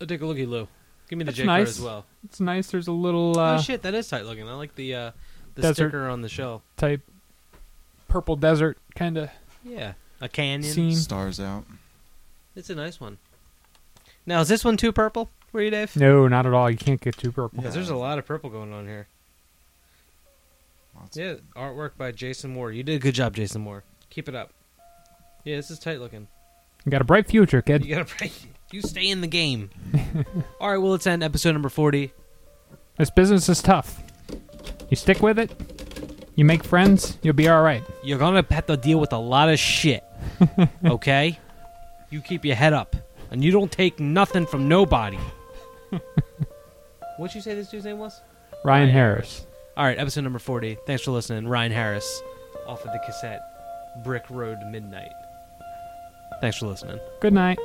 I'll take a looky, Lou. Give me the
That's
J card
nice.
as well.
It's nice. There's a little uh,
oh shit, that is tight looking. I like the uh, the
Desert.
sticker on the shell.
type purple desert kind of
Yeah, a canyon.
scene.
Stars out.
It's a nice one. Now is this one too purple for you, Dave?
No, not at all. You can't get too purple.
Because there's a lot of purple going on here.
Lots
Yeah, artwork by Jason Moore. You did a good job, Jason Moore. Keep it up. Yeah, this is tight looking.
You got a bright future, kid.
You gotta pray. You stay in the game. All right, well, let's end episode number forty.
This business is tough. You stick with it. You make friends. You'll be all right.
You're gonna have to deal with a lot of shit. Okay? you keep your head up, and you don't take nothing from nobody. What'd you say this dude's name was?
Ryan
Ryan
Harris.
All right, episode number 40. Thanks for listening. Ryan Harris off of the cassette Brick Road Midnight. Thanks for listening.
Good night.